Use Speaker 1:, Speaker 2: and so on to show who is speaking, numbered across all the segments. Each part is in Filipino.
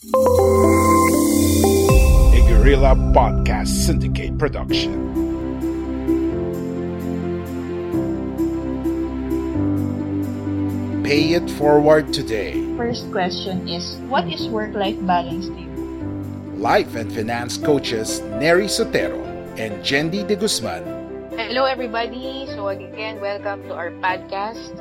Speaker 1: A Guerrilla Podcast Syndicate production. Pay it forward today.
Speaker 2: First question is, what is work-life balance to you?
Speaker 1: Life and finance coaches Neri Sotero and Jendi De Guzman
Speaker 3: Hello, everybody. So, again, welcome to our podcast.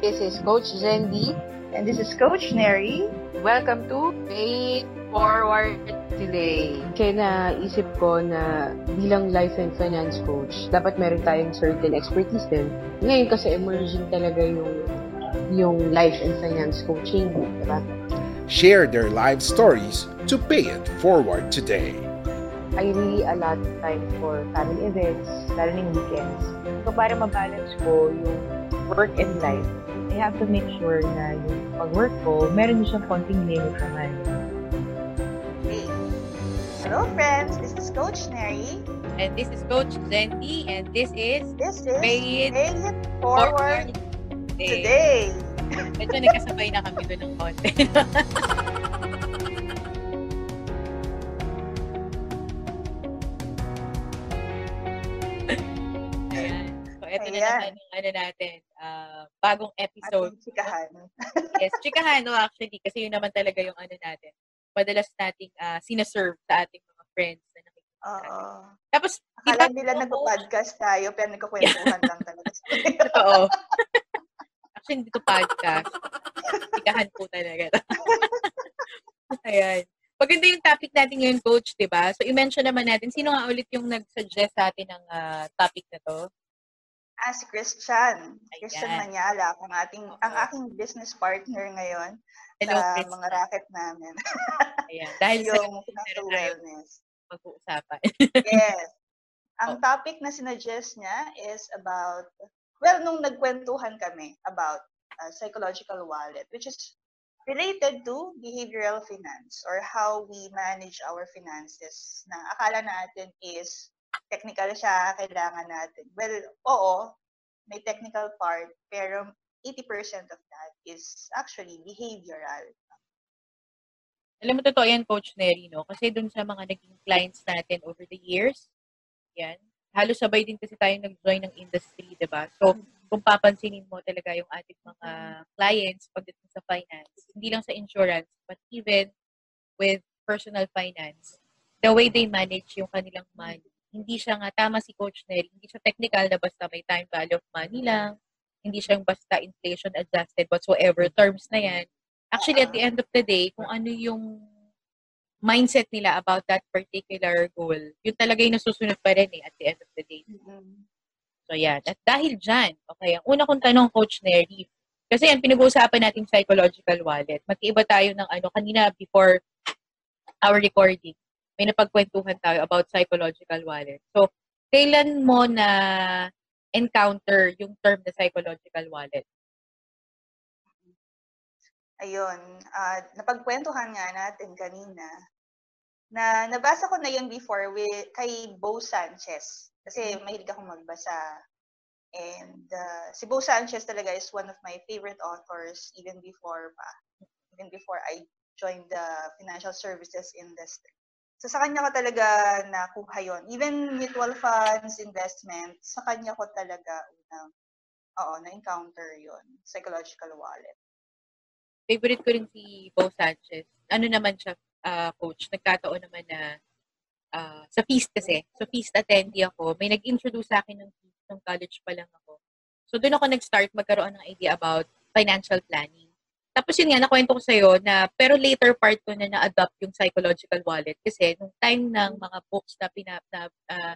Speaker 3: This is Coach Zendi.
Speaker 2: And this is Coach Neri.
Speaker 3: Welcome to Pay It Forward today.
Speaker 4: Kaya naisip ko na bilang life and finance coach, dapat meron tayong certain expertise din. Ngayon kasi emerging talaga yung yung life and finance coaching, di ba?
Speaker 1: share their life stories to pay it forward today.
Speaker 4: I really allot time for family events, lalo ng weekends. So, para mabalance ko yung work and life, I have to make sure na yung pag-work ko, meron din siyang konting limit naman.
Speaker 2: Hey. Hello, friends. This is Coach Neri.
Speaker 3: And this is Coach Zendi. And this is
Speaker 2: This is
Speaker 3: Pay It
Speaker 2: Pay It Forward
Speaker 3: today.
Speaker 2: Today.
Speaker 3: Medyo nagkasabay na kami doon ng konti. Ayan. So, ito na naman yung ano natin, bagong episode.
Speaker 2: Ating chikahan.
Speaker 3: Yes, chikahan, no, actually, kasi yun naman talaga yung ano natin. Madalas nating uh, sinaserve sa ating mga friends na nakikita.
Speaker 2: Oo.
Speaker 3: Tapos,
Speaker 2: Akala
Speaker 3: ba,
Speaker 2: nila
Speaker 3: oo,
Speaker 2: nagpo-podcast tayo, pero nagkukwentuhan lang talaga.
Speaker 3: Totoo. Actually, hindi to podcast. Chikahan po talaga. Ayan. Maganda yung topic natin ngayon, Coach, di ba? So, i-mention naman natin, sino nga ulit yung nag-suggest sa atin ng ah, topic na to?
Speaker 2: Ah, si Christian.
Speaker 3: Ayan.
Speaker 2: Christian Manyala, ang ating ang aking business partner ngayon
Speaker 3: Hello,
Speaker 2: sa
Speaker 3: Chris.
Speaker 2: mga racket namin.
Speaker 3: Ayan. Dahil
Speaker 2: yung financial wellness.
Speaker 3: pag-uusapan.
Speaker 2: Yes. Ang
Speaker 3: Oh.
Speaker 2: topic na sinuggest niya is about, well, nung nagkwentuhan kami about uh, psychological wallet, which is related to behavioral finance or how we manage our finances na akala natin is technical siya, kailangan natin. Well, oo, may technical part, pero 80% of that is actually behavioral.
Speaker 3: Alam mo, totoo yan, Coach Neri, no? Kasi dun sa mga naging clients natin over the years, yan, halos sabay din kasi tayo nag-join ng industry, di ba? So, kung papansinin mo talaga yung ating mga clients pagdating sa finance, hindi lang sa insurance, but even with personal finance, the way they manage yung kanilang money, hindi siya nga, tama si Coach Neri, hindi siya technical na basta may time value of money lang, hindi siya yung basta inflation adjusted whatsoever terms na yan. Actually, at the end of the day, kung ano yung mindset nila about that particular goal, yun talaga yung nasusunod pa rin eh, at the end of the day. So, yan. At dahil dyan, okay, ang una kong tanong, Coach Neri, kasi yan, pinag-uusapan natin psychological wallet. Magkaiba tayo ng ano, kanina before our recording, may napagkwentuhan tayo about psychological wallet. So, kailan mo na encounter yung term na psychological wallet?
Speaker 2: Ayun, ah, napagkwentuhan nga natin kanina na nabasa ko na yun before with, kay Bo Sanchez. Kasi mahilig akong magbasa. And ah, si Bo Sanchez talaga is one of my favorite authors even before pa. Even before I joined the financial services industry. So sa kanya ko talaga nakuha yon. Even mutual funds, investment, sa kanya ko talaga unang, oo, na-encounter yon Psychological wallet.
Speaker 3: Favorite ko rin si Bo Sanchez. Ano naman siya? ah, coach, nagkataon naman na ah, sa feast kasi. So, feast attendee ako. May nag-introduce sa akin ng feast nung college pa lang ako. So, doon ako nag-start magkaroon ng idea about financial planning. Tapos yun nga, nakwento ko sa'yo na, pero later part ko na na-adopt yung psychological wallet kasi nung time ng mga books na, pina, na ah,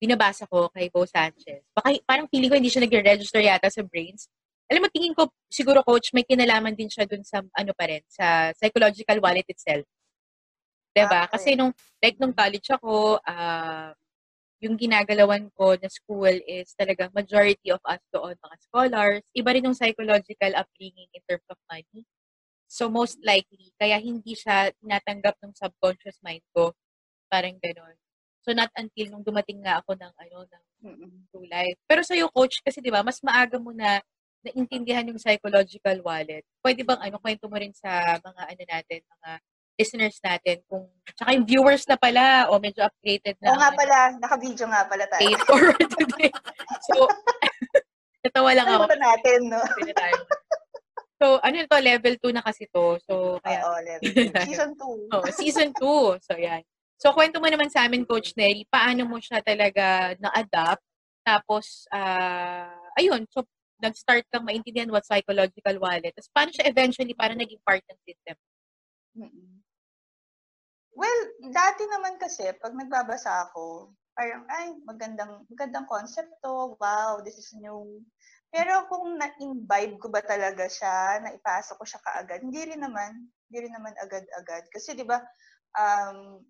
Speaker 3: binabasa ko kay Bo Sanchez, baka, parang feeling ko hindi siya nag-register yata sa brains. Alam mo, tingin ko, siguro coach, may kinalaman din siya dun sa, ano pa rin, sa psychological wallet itself. 'Di ba?
Speaker 2: Okay.
Speaker 3: Kasi nung, like, nung college ako, ah, yung ginagalawan ko na school is talagang majority of us doon mga scholars. Iba rin yung psychological upbringing in terms of money. So, most likely, kaya hindi siya tinatanggap ng subconscious mind ko. Parang gano'n. So, not until nung dumating nga ako ng, ano, ng true life. Pero sa'yo, coach, kasi di ba, mas maaga mo na naintindihan yung psychological wallet. Pwede bang, ano, kwento mo rin sa mga, ano natin, mga listeners natin, kung, tsaka yung viewers na pala, o medyo updated na.
Speaker 2: Oo nga
Speaker 3: ano,
Speaker 2: pala, naka-video nga pala tayo.
Speaker 3: Paid forward today. So, natawa lang
Speaker 2: Ano
Speaker 3: ako.
Speaker 2: ba natin, no?
Speaker 3: So, ano to, level 2 na kasi to. So, kaya,
Speaker 2: Oo, level two. Season 2.
Speaker 3: oh, season 2. So, yan. So, kwento mo naman sa amin, Coach Neri, paano mo siya talaga na-adapt? Tapos, ah, ayun, so, nag-start kang maintindihan what psychological wallet. Tapos, paano siya eventually para naging part ng system?
Speaker 2: Mm-mm. Well, dati naman kasi, pag nagbabasa ako, parang, ay, magandang, magandang concept to. Wow, this is new. Pero kung na-imbibe ko ba talaga siya, na ipasa ko siya kaagad, hindi rin naman. Hindi rin naman agad-agad. Kasi, di ba, um,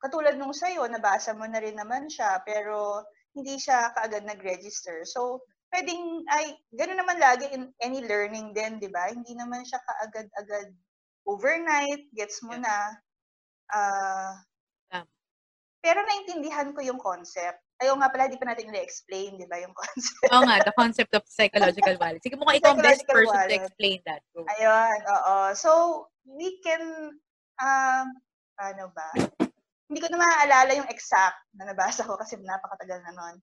Speaker 2: katulad nung sa'yo, nabasa mo na rin naman siya, pero hindi siya kaagad nag-register. So, pwedeng, ay, gano'n naman lagi in any learning din, di ba? Hindi naman siya kaagad-agad overnight, gets mo
Speaker 3: Yeah.
Speaker 2: na.
Speaker 3: Tama.
Speaker 2: pero naintindihan ko yung concept. Ayaw nga pala, di pa natin na-explain, di ba, yung concept.
Speaker 3: Oo nga, the concept of psychological wallet. Sige, mukhang ikaw ang best person to
Speaker 2: wallet.
Speaker 3: explain that. Go.
Speaker 2: Ayun, oo. So, we can, um, ano ba? Hindi ko na maaalala yung exact na nabasa ko kasi napakatagal na nun.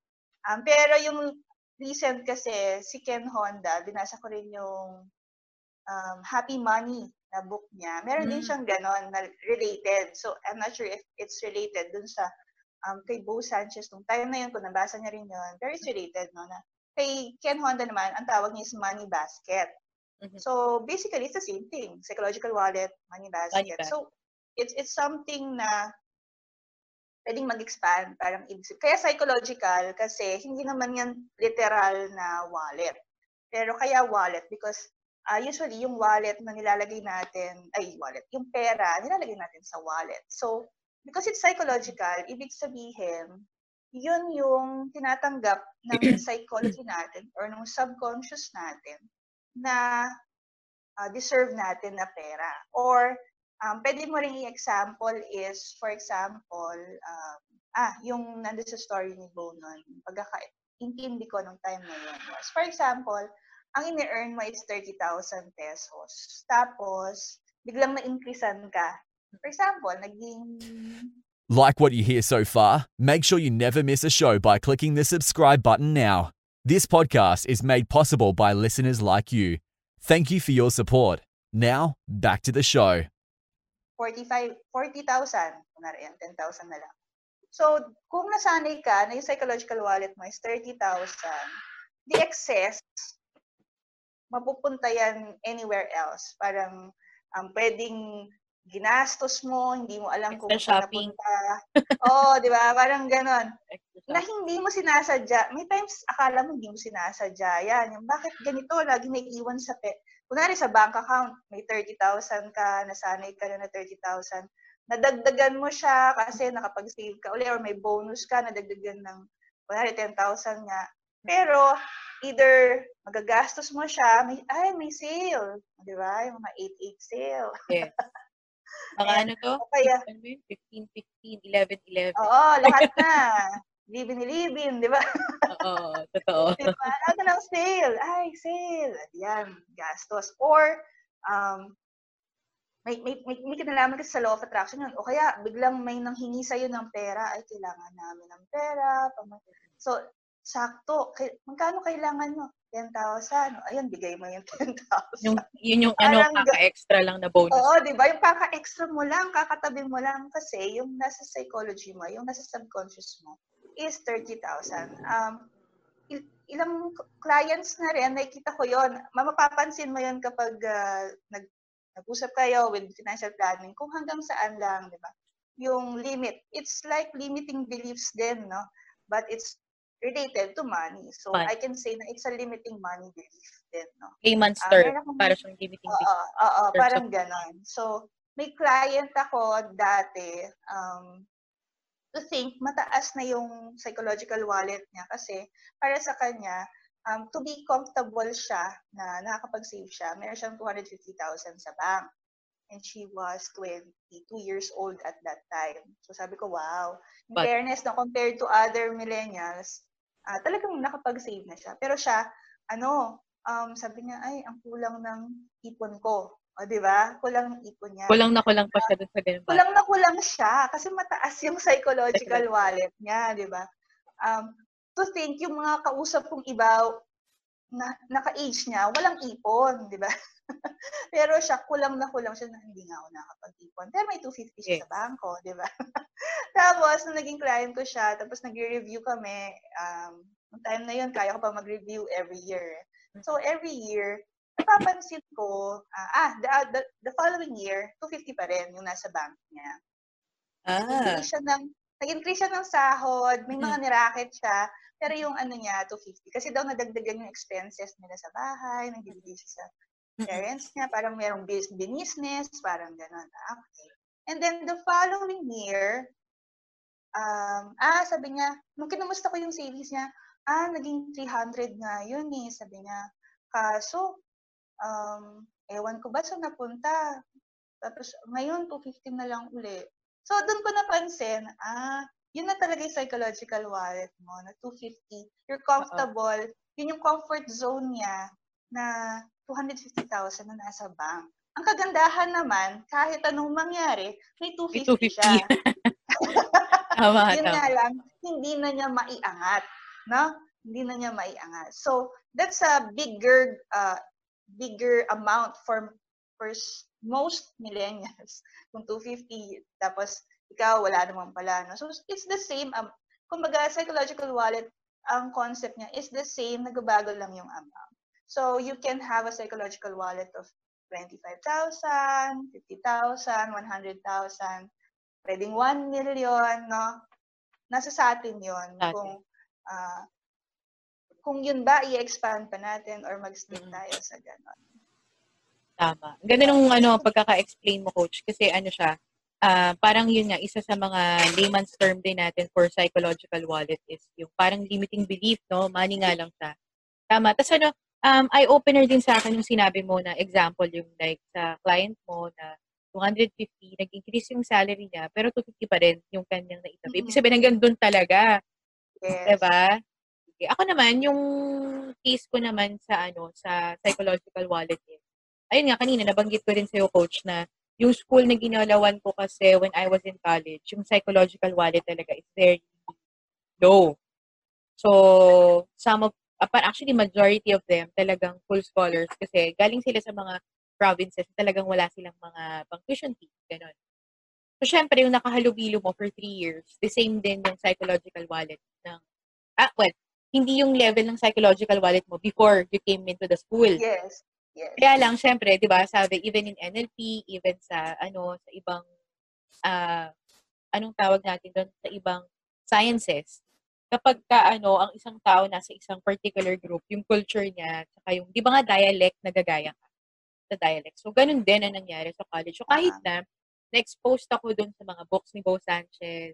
Speaker 2: Um, pero yung recent kasi, si Ken Honda, binasa ko rin yung um, Happy Money na book niya. Meron din
Speaker 3: Mm.
Speaker 2: siyang ganon na related. So, I'm not sure if it's related dun sa um, kay Bo Sanchez. Nung time na yun, kung nabasa niya rin yun, very related, no? Na, kay Ken Honda naman, ang tawag niya is Money Basket.
Speaker 3: Mhm.
Speaker 2: So basically, it's the same thing. Psychological wallet, money basket.
Speaker 3: basket.
Speaker 2: So it's it's something na pwedeng mag-expand, parang ibig. Kaya psychological kasi hindi naman yan literal na wallet. Pero kaya wallet because ah, usually yung wallet na nilalagay natin, ay wallet, yung pera, nilalagay natin sa wallet. So because it's psychological, ibig sabihin, yun yung tinatanggap ng psychology natin or ng subconscious natin na uh, deserve natin na pera. Or, um, pwede mo rin i-example is, for example, um, ah, yung nandun sa story ni Bo nun, pagkaka-intindi ko nung time na yun was, for example, ang ini-earn mo is 30,000 pesos. Tapos, biglang na-increasean ka. For example, naging
Speaker 5: Like what you hear so far? Make sure you never miss a show by clicking the subscribe button now. This podcast is made possible by listeners like you. Thank you for your support. Now, back to the show.
Speaker 2: 45, 40,000. Kunwari yan, 10,000 na lang. So, kung nasanay ka na yung psychological wallet mo is 30,000, the excess, mapupunta yan anywhere else. Parang um, pwedeng ginastos mo, hindi mo alam kung saan napunta. Oo, di ba? Parang ganon. Na hindi mo sinasadya. May times, akala mo hindi mo sinasadya. Yan, yung bakit ganito, lagi naiiwan sa pe. Kunwari sa bank account, may 30,000 ka, nasanay ka na na 30,000. Nadagdagan mo siya kasi nakapag-save ka uli or may bonus ka, nadagdagan ng, kunwari 10,000 nga. Pero, either magagastos mo siya, may, ay, may sale. Di ba? Yung mga 8-8 sale.
Speaker 3: Yes. Mga ano to?
Speaker 2: O kaya,
Speaker 3: Ano ba yun? 15, 15, 11, 11.
Speaker 2: oo, lahat na. Libin-libin, di ba?
Speaker 3: Oo, totoo.
Speaker 2: Di ba? Ano ng sale? Ay, sale. Yan, gastos. Or, um, may, may, may, may kinalaman kasi sa law of attraction yun. O kaya, biglang may nanghingi sa'yo ng pera. Ay, kailangan namin ng pera. So, sakto. Kay, magkano kailangan mo? 10,000. Ayun, bigay mo yung 10,000.
Speaker 3: Yung, yun yung ano,
Speaker 2: Parang
Speaker 3: kaka-extra lang na bonus.
Speaker 2: Oo, di ba? Yung kaka-extra mo lang, kakatabi mo lang kasi yung nasa psychology mo, yung nasa subconscious mo is 30,000. Um, il- ilang clients na rin, nakikita ko yon Mapapansin mo yon kapag ah, nag, nag-usap kayo with financial planning, kung hanggang saan lang, di ba? Yung limit. It's like limiting beliefs din, no? But it's related to money. So,
Speaker 3: Money.
Speaker 2: I can say na it's a limiting money belief din, no?
Speaker 3: Layman's
Speaker 2: Ah,
Speaker 3: term.
Speaker 2: akong-
Speaker 3: Para siyang limiting
Speaker 2: Oo,
Speaker 3: belief.
Speaker 2: oo,
Speaker 3: terms
Speaker 2: parang
Speaker 3: of-
Speaker 2: ganon. So, may client ako dati, um, to think mataas na yung psychological wallet niya kasi para sa kanya, um, to be comfortable siya na nakakapag-save siya, meron siyang 250,000 sa bank. And she was 22 years old at that time. So sabi ko, wow. In
Speaker 3: But-
Speaker 2: fairness, no, compared to other millennials, ah, talagang nakapag-save na siya. Pero siya, ano, um, sabi niya, ay, ang kulang ng ipon ko. O, di ba? Kulang ng ipon niya.
Speaker 3: Kulang na kulang pa siya dun sa ganun?
Speaker 2: Kulang na kulang siya kasi mataas yung psychological wallet niya, di ba? Um, to think yung mga kausap kong iba na naka-age niya, walang ipon, di ba? Pero siya, kulang na kulang siya na hindi nga ako nakapag-ipon. Pero may 250 siya
Speaker 3: Yes.
Speaker 2: sa bangko, di ba? tapos, nung naging client ko siya, tapos nag-review kami, um, yung time na yun, kaya ko pa mag-review every year. So, every year, napapansin ko, ah, ah, the, the, the following year, 250 pa rin yung nasa bank niya.
Speaker 3: Ah,
Speaker 2: Nag-increase siya ng, nag-increase siya ng sahod, may mga
Speaker 3: Mm.
Speaker 2: niracket siya, pero yung ano niya, 250. Kasi daw nadagdagan yung expenses nila sa bahay, nagbibigay siya sa parents niya, parang merong bus- business, parang gano'n. Ah, okay. And then the following year, um, ah, sabi niya, nung kinumusta ko yung savings niya, ah, naging 300 nga yun eh, sabi niya. Kaso, um, ewan ko ba saan napunta? Tapos, ngayon, 250 na lang uli. So, doon ko napansin, ah, yun na talaga yung psychological wallet mo, na 250. You're comfortable. Yun yung comfort zone niya na 250,000 na nasa bank. Ang kagandahan naman, kahit anong mangyari, may 250,
Speaker 3: 250.
Speaker 2: siya.
Speaker 3: tama,
Speaker 2: Yun
Speaker 3: tama.
Speaker 2: nga lang, hindi na niya maiangat. No? Hindi na niya maiangat. So, that's a bigger uh, bigger amount for, for s- most millennials. Kung 250, tapos ikaw, wala naman pala. No? So, it's the same. Um, kumbaga, psychological wallet, ang concept niya is the same, nagbabago lang yung amount. So, you can have a psychological wallet of 25,000, 50,000, 100,000, pwedeng 1 million, no? Nasa sa atin yun.
Speaker 3: Atin.
Speaker 2: Kung, ah, kung yun ba, i-expand pa natin or mag-stick
Speaker 3: Mm.
Speaker 2: tayo sa gano'n.
Speaker 3: Tama. Ganda nung ano, pagkaka-explain mo, coach. Kasi ano siya, ah, parang yun nga, isa sa mga layman's term din natin for psychological wallet is yung parang limiting belief, no? Money nga lang siya. Tama. Tapos ano, um, eye-opener din sa akin yung sinabi mo na example, yung like sa client mo na 250, nag-increase yung salary niya, pero 250 pa rin yung kanyang naitabi. Ibig
Speaker 2: Mhm.
Speaker 3: sabihin, hanggang doon talaga.
Speaker 2: Yes.
Speaker 3: Diba? Sige. Ako naman, yung case ko naman sa ano, sa psychological wallet is, ayun nga, kanina nabanggit ko rin sa'yo, coach, na yung school na ginalawan ko kasi when I was in college, yung psychological wallet talaga is very low. So, some of, pa- actually, majority of them talagang full scholars kasi galing sila sa mga provinces, talagang wala silang mga pang tuition fee, ganun. So, syempre, yung nakahalubilo mo for three years, the same din yung psychological wallet ng, ah, well, hindi yung level ng psychological wallet mo before you came into the school.
Speaker 2: Yes. Yes.
Speaker 3: Kaya lang, syempre, di ba, sabi, even in NLP, even sa, ano, sa ibang, ah, anong tawag natin doon, sa ibang sciences, kapag ka, ano, ang isang tao nasa isang particular group, yung culture niya, tsaka yung, di ba nga dialect, nagagaya ka sa dialect. So, ganun din ang nangyari sa college. So, kahit na, na-exposed ako doon sa mga books ni Bo Sanchez,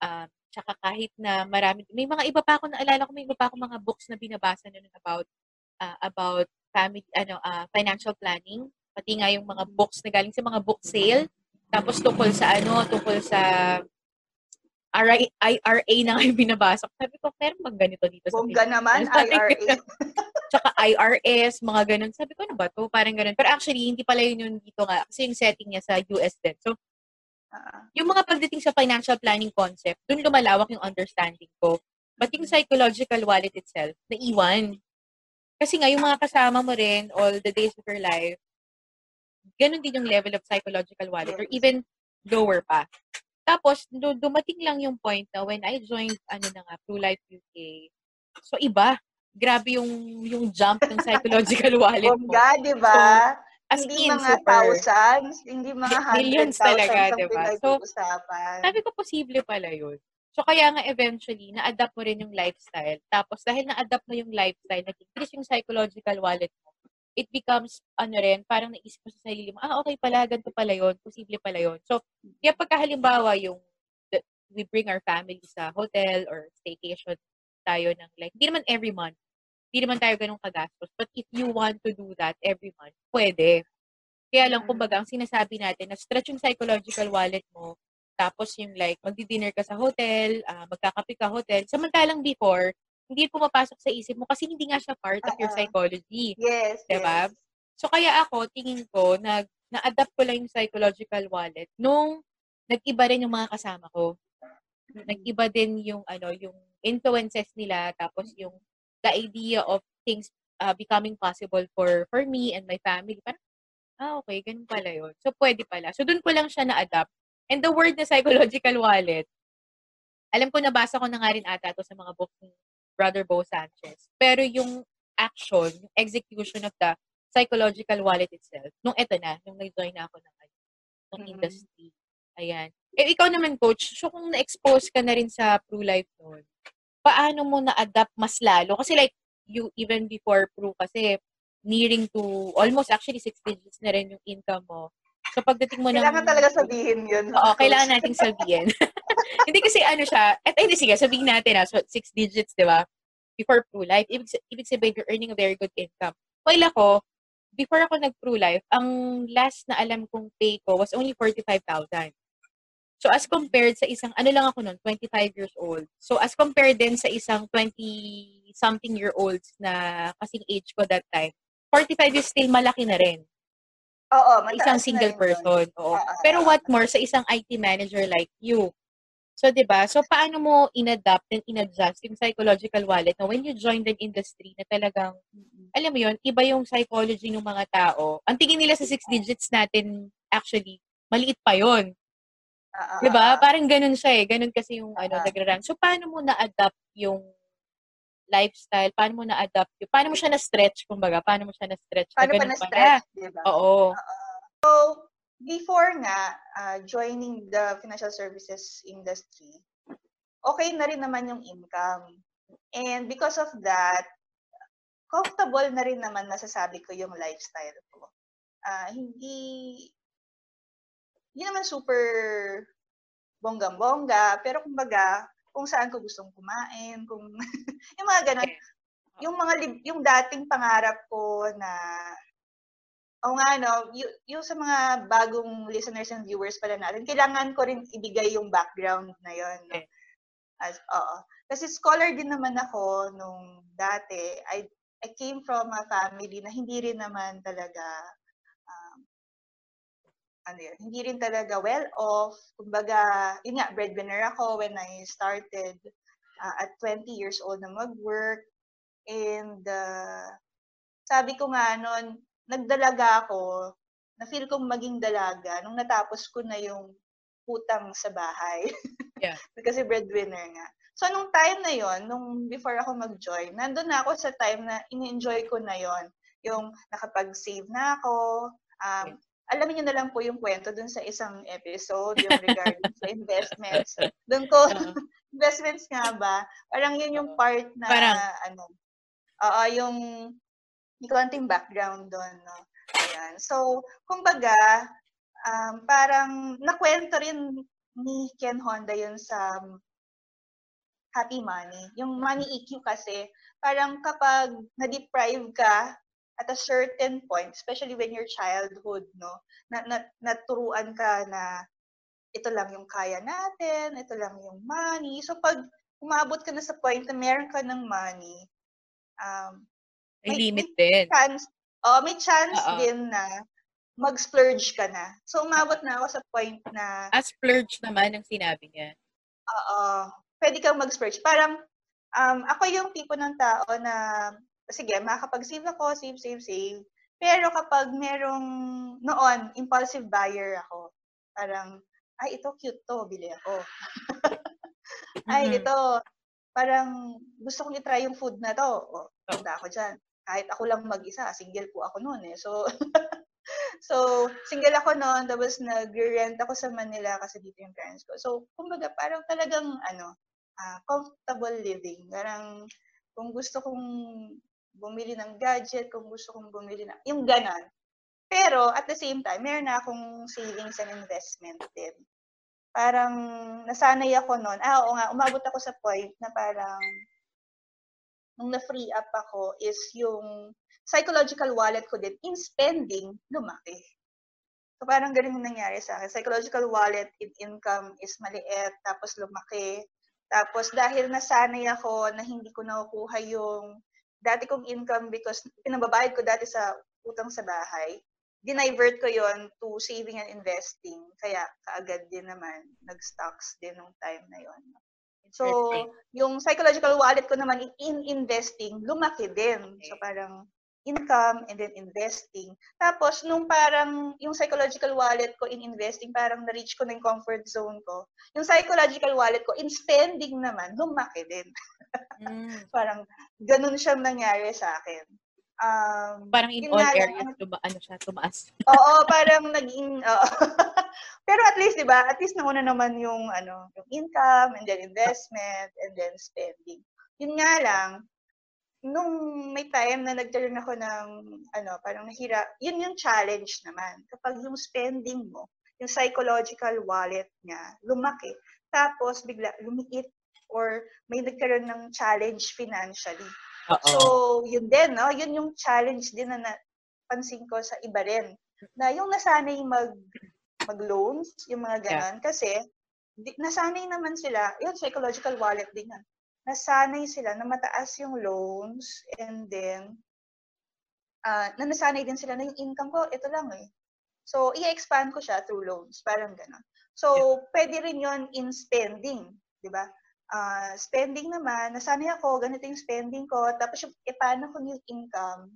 Speaker 3: um, tsaka kahit na marami, may mga iba pa ako, naalala ko, may iba pa ako mga books na binabasa na nun about, ah, about family, ano, ah, financial planning, pati nga yung mga books na galing sa mga book sale, tapos tungkol sa ano, tungkol sa RI, IRA na nga yung binabasa ko. Sabi ko, meron bang ganito dito sa
Speaker 2: Bongga naman, IRA.
Speaker 3: Tsaka IRS, mga ganun. Sabi ko, ano ba to? Parang ganun. Pero actually, hindi pala yun yung dito nga. Kasi yung setting niya sa US din. So,
Speaker 2: Ah,
Speaker 3: yung mga pagdating sa financial planning concept, dun lumalawak yung understanding ko. But yung psychological wallet itself, naiwan. Kasi nga, yung mga kasama mo rin all the days of your life, ganun din yung level of psychological wallet or even lower pa. Tapos, du- dumating lang yung point na when I joined, ano na nga, True Life UK, so iba. Grabe yung yung jump ng psychological wallet mo.
Speaker 2: Bongga, di ba?
Speaker 3: As
Speaker 2: hindi
Speaker 3: in,
Speaker 2: mga
Speaker 3: super.
Speaker 2: thousands, hindi mga hundred
Speaker 3: Millions
Speaker 2: thousands
Speaker 3: talaga, di ba? So. Sabi ko, posible pala yun. So, kaya nga eventually, na-adapt mo rin yung lifestyle. Tapos, dahil na-adapt mo yung lifestyle, nag-increase yung psychological wallet mo, it becomes, ano rin, parang naisip mo sa sarili mo, ah, okay pala, ganito pala yun, posible pala yun. So, kaya pagka halimbawa yung, the- we bring our family sa hotel or staycation tayo ng like, hindi naman every month, hindi naman tayo ganun kagastos. But if you want to do that every month, pwede. Kaya lang,
Speaker 2: Mm.
Speaker 3: kumbaga, ang sinasabi natin, na stretch yung psychological wallet mo, tapos yung like, magdi-dinner ka sa hotel, ah, magkakape ka hotel. Samantalang before, hindi pumapasok sa isip mo kasi hindi nga siya part of your
Speaker 2: Oo.
Speaker 3: psychology.
Speaker 2: Yes,
Speaker 3: Diba?
Speaker 2: yes.
Speaker 3: So, kaya ako, tingin ko, nag, na-adapt ko lang yung psychological wallet nung nag-iba rin yung mga kasama ko. Nag-iba din yung, ano, yung influences nila, tapos yung the idea of things uh, becoming possible for for me and my family. Parang, ah, okay, ganun pala yun. So, pwede pala. So, dun ko lang siya na-adapt. And the word na psychological wallet, alam ko nabasa ko na nga rin ata to sa mga books ni Brother Bo Sanchez. Pero yung action, yung execution of the psychological wallet itself, nung eto na, nung nag-join na ako ng, ano, ng
Speaker 2: Mhm.
Speaker 3: industry. Ayan. Eh, ikaw naman, coach, so kung na-expose ka na rin sa Pro Life noon, paano mo na-adapt mas lalo? Kasi like, you, even before Pro, kasi nearing to, almost actually six digits na rin yung income mo. So, pagdating mo ng...
Speaker 2: Kailangan talaga sabihin yun.
Speaker 3: Oo, kailangan nating sabihin. hindi kasi ano siya, at hindi sige, sabihin natin na, so six digits, di ba? Before Pro Life, ibig, ibig sabihin, you're earning a very good income. While ako, before ako nag-Pro Life, ang last na alam kong pay ko was only 45,000. So, as compared sa isang, ano lang ako noon, 25 years old. So, as compared din sa isang 20-something year olds na kasing age ko that time, 45 is still malaki na rin
Speaker 2: Oo,
Speaker 3: isang single person. Oo.
Speaker 2: Ah,
Speaker 3: Pero
Speaker 2: ah,
Speaker 3: what more sa isang IT manager like you? So, 'di ba? So, paano mo inadapt and inadjust yung psychological wallet na when you join the industry na talagang, alam mo yun, iba yung psychology ng mga tao. Ang tingin nila sa six digits natin, actually, maliit pa yon
Speaker 2: ah,
Speaker 3: 'Di ba? Parang ganun siya eh. Ganun kasi yung ano,
Speaker 2: Ah.
Speaker 3: nagra-run. So, paano mo na-adapt yung lifestyle? Paano mo na-adapt yung, paano mo siya na-stretch, kumbaga? Paano mo siya na-stretch?
Speaker 2: Paano pa
Speaker 3: ganun pala?
Speaker 2: na-stretch, di ba?
Speaker 3: Oo.
Speaker 2: So, before nga, ah, joining the financial services industry, okay na rin naman yung income. And because of that, comfortable na rin naman masasabi ko yung lifestyle ko. Ah, hindi, hindi naman super bonggang-bongga, pero kumbaga, kung saan ko gustong kumain, kung yung mga ganun. Yung mga yung dating pangarap ko na o nga no, y- yung sa mga bagong listeners and viewers pala natin, kailangan ko rin ibigay yung background na yon. No? As, oo. Kasi scholar din naman ako nung dati. I, I came from a family na hindi rin naman talaga ano yun, hindi rin talaga well off. Kumbaga, yun nga, breadwinner ako when I started uh, at 20 years old na mag-work. And uh, sabi ko nga noon, nagdalaga ako, na feel kong maging dalaga nung natapos ko na yung utang sa bahay.
Speaker 3: Yeah.
Speaker 2: Kasi breadwinner nga. So, nung time na yon nung before ako mag-join, nandun na ako sa time na in-enjoy ko na yon Yung nakapag-save na ako. Um, alamin niyo na lang po yung kwento dun sa isang episode, yung regarding sa investments. Doon ko, investments nga ba? Parang yun yung part na,
Speaker 3: Parang-
Speaker 2: ano, oo, yung, yung konting background doon, no? Ayan. So, kumbaga, um, parang nakwento rin ni Ken Honda yun sa Happy Money. Yung Money EQ kasi, parang kapag na-deprive ka at a certain point, especially when you're childhood, no, na, na, naturuan ka na ito lang yung kaya natin, ito lang yung money. So pag umabot ka na sa point na meron ka ng money, um,
Speaker 3: May
Speaker 2: May-
Speaker 3: limit din.
Speaker 2: chance, oh, may chance
Speaker 3: Oo.
Speaker 2: din na mag-splurge ka na. So umabot na ako sa point na
Speaker 3: As splurge naman ang sinabi niya.
Speaker 2: Oo. Pwede kang mag-splurge. Parang, Um, ako yung tipo ng tao na, sige, makakapag-save ako, save, save, save. Pero kapag merong, noon, impulsive buyer ako. Parang, ay, ito cute to, bili ako. ay,
Speaker 3: Mhm.
Speaker 2: ito, parang gusto kong i-try yung food na to. O, punta ako dyan. Kahit ako lang mag-isa, single po ako noon eh. So, so, single ako noon, tapos nag-rent ako sa Manila kasi dito yung parents ko. So, kumbaga, parang talagang, ano, ah, comfortable living. Parang, kung gusto kong bumili ng gadget, kung gusto kong bumili ng, yung ganon. Pero, at the same time, meron na akong savings and investment din. Parang, nasanay ako noon. Ah, oo nga, umabot ako sa point na parang, nung na-free up ako is yung psychological wallet ko din in spending, lumaki. So parang ganun yung nangyari sa akin. Psychological wallet in income is maliit, tapos lumaki. Tapos dahil nasanay ako na hindi ko nakukuha yung dati kong income because pinababayad ko dati sa utang sa bahay, dinivert ko yon to saving and investing. Kaya kaagad din naman, nag-stocks din nung time na yon. So, yung psychological wallet ko naman in investing, lumaki din. So, parang income and then investing. Tapos, nung parang yung psychological wallet ko in investing, parang na-reach ko na yung comfort zone ko. Yung psychological wallet ko in spending naman, lumaki din.
Speaker 3: Mm.
Speaker 2: Parang ganun siyang nangyari sa akin. Um,
Speaker 3: Parang in all areas, tuma, ano siya, tumaas.
Speaker 2: Oo, parang naging oo. Pero at least 'di ba? At least nauna naman yung ano, yung income and then investment and then spending. Yun nga lang nung may time na nagkaroon ako ng ano, parang nahira, yun yung challenge naman. Kapag yung spending mo, yung psychological wallet niya, lumaki, tapos bigla lumiit or may nagkaroon ng challenge financially.
Speaker 3: Oo.
Speaker 2: So, yun din, no? Yun yung challenge din na napansin ko sa iba rin. Na yung nasanay mag, mag-loans, yung mga ganon. Kasi, di, nasanay naman sila, yun, psychological wallet din yan. Nasanay sila na mataas yung loans and then, ah na nasanay din sila na yung income ko, ito lang eh. So, i-expand ko siya through loans. Parang ganon. So, pwede rin yon in spending, di ba? Ah, spending naman, nasanay ako, ganito yung spending ko, tapos yung, e, paano ko yung income?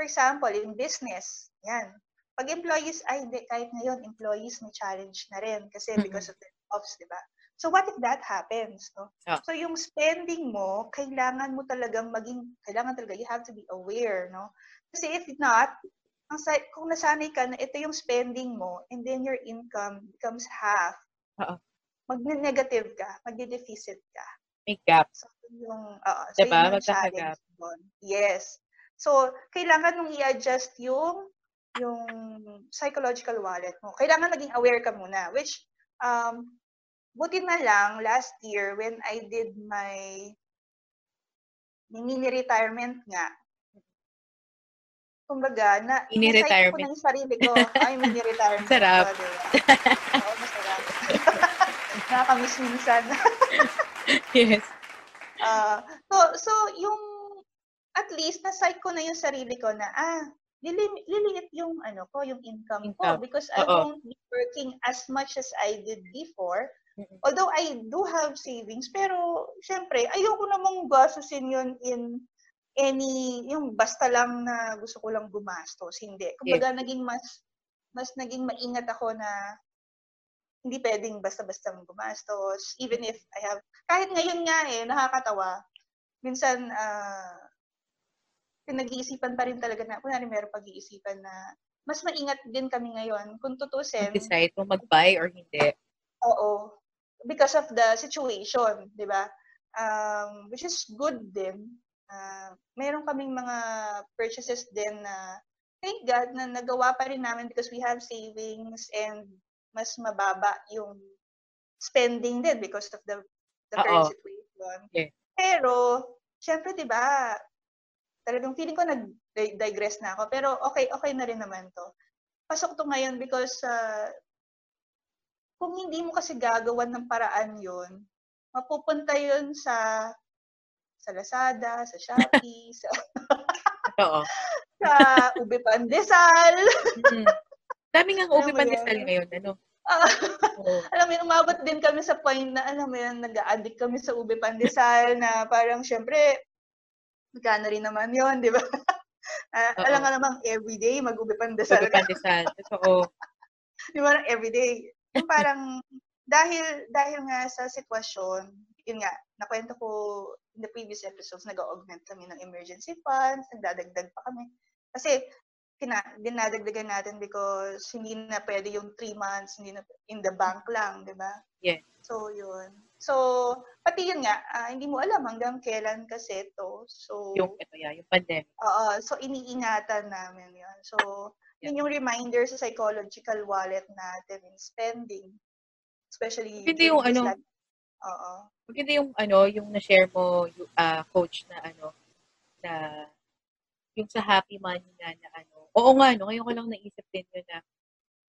Speaker 2: For example, in business, yan. Pag employees, ay hindi, kahit ngayon, employees may challenge na rin kasi because of the ops, di ba? So what if that happens? No?
Speaker 3: Ah.
Speaker 2: So yung spending mo, kailangan mo talagang maging, kailangan talaga, you have to be aware, no? Kasi if not, ang kung nasanay ka na ito yung spending mo and then your income becomes half,
Speaker 3: Oo.
Speaker 2: mag-negative ka, mag-deficit ka.
Speaker 3: May gap.
Speaker 2: So, yun yung, oo, so
Speaker 3: Diba?
Speaker 2: yun yung
Speaker 3: Magkakagap.
Speaker 2: Yes. So, kailangan mong i-adjust yung yung psychological wallet mo. Kailangan maging aware ka muna, which, um, buti na lang, last year, when I did my mini-retirement nga, kumbaga, na, na-psych ko na yung sarili ko. Ay, mini-retirement.
Speaker 3: Sarap.
Speaker 2: ko, diba? Oo, masarap. Nakakamiss minsan.
Speaker 3: Yes.
Speaker 2: Ah, so, so yung at least na-psych ko na yung sarili ko na ah lili- liliit yung ano ko, yung income, ko
Speaker 3: Income.
Speaker 2: because I
Speaker 3: Oo.
Speaker 2: won't be working as much as I did before. Although I do have savings, pero syempre, ayoko namang gastusin yun in any, yung basta lang na gusto ko lang gumastos. Hindi. Kumbaga, naging mas, mas naging maingat ako na hindi pwedeng basta-basta gumastos. Even if I have, kahit ngayon nga eh, nakakatawa. Minsan, ah, pinag-iisipan pa rin talaga na, kunwari meron pag-iisipan na, mas maingat din kami ngayon. Kung tutusin,
Speaker 3: Decide kung mag-buy or hindi.
Speaker 2: Oo. Because of the situation, di ba? Um, which is good din. Uh, meron kaming mga purchases din na thank God na nagawa pa rin namin because we have savings and mas mababa yung spending din because of the the current
Speaker 3: Oo.
Speaker 2: situation.
Speaker 3: Yeah.
Speaker 2: Pero, syempre, di ba, talagang feeling ko nag-digress na ako. Pero okay, okay na rin naman to. Pasok to ngayon because uh, kung hindi mo kasi gagawan ng paraan yon mapupunta yun sa sa Lazada, sa Shopee, sa,
Speaker 3: Totoo.
Speaker 2: sa Ube Pandesal.
Speaker 3: Mm. Dami nga
Speaker 2: Alam
Speaker 3: ubi
Speaker 2: mo
Speaker 3: pandesal ngayon, ano? Oo.
Speaker 2: alam mo yun, umabot din kami sa point na, alam mo yun, nag-addict kami sa ube pandesal na parang syempre, magkano rin naman yun, di ba?
Speaker 3: Oo.
Speaker 2: alam nga namang everyday mag-ube pandesal
Speaker 3: Ube
Speaker 2: ka.
Speaker 3: pandesal. Totoo.
Speaker 2: Di ba? Everyday. Yung parang, dahil, dahil nga sa sitwasyon, yun nga, nakwento ko in the previous episodes, nag-augment kami ng emergency funds, nagdadagdag pa kami. Kasi, kina, dinadagdagan natin because hindi na pwede yung three months, hindi na in the bank lang, di ba?
Speaker 3: Yes.
Speaker 2: So, yun. So, pati yun nga, ah, hindi mo alam hanggang kailan kasi to. So,
Speaker 3: Yung, ito yeah, yung pandemic.
Speaker 2: Oo, so iniingatan namin yun. So, yun yung reminder sa psychological wallet natin in spending. Especially
Speaker 3: Hindi yung ano.
Speaker 2: Oo.
Speaker 3: Maganda yung ano, yung na-share mo, yung, ah, coach na ano, na yung sa happy money nga na ano. Oo nga, no, ngayon ko lang naisip din yun na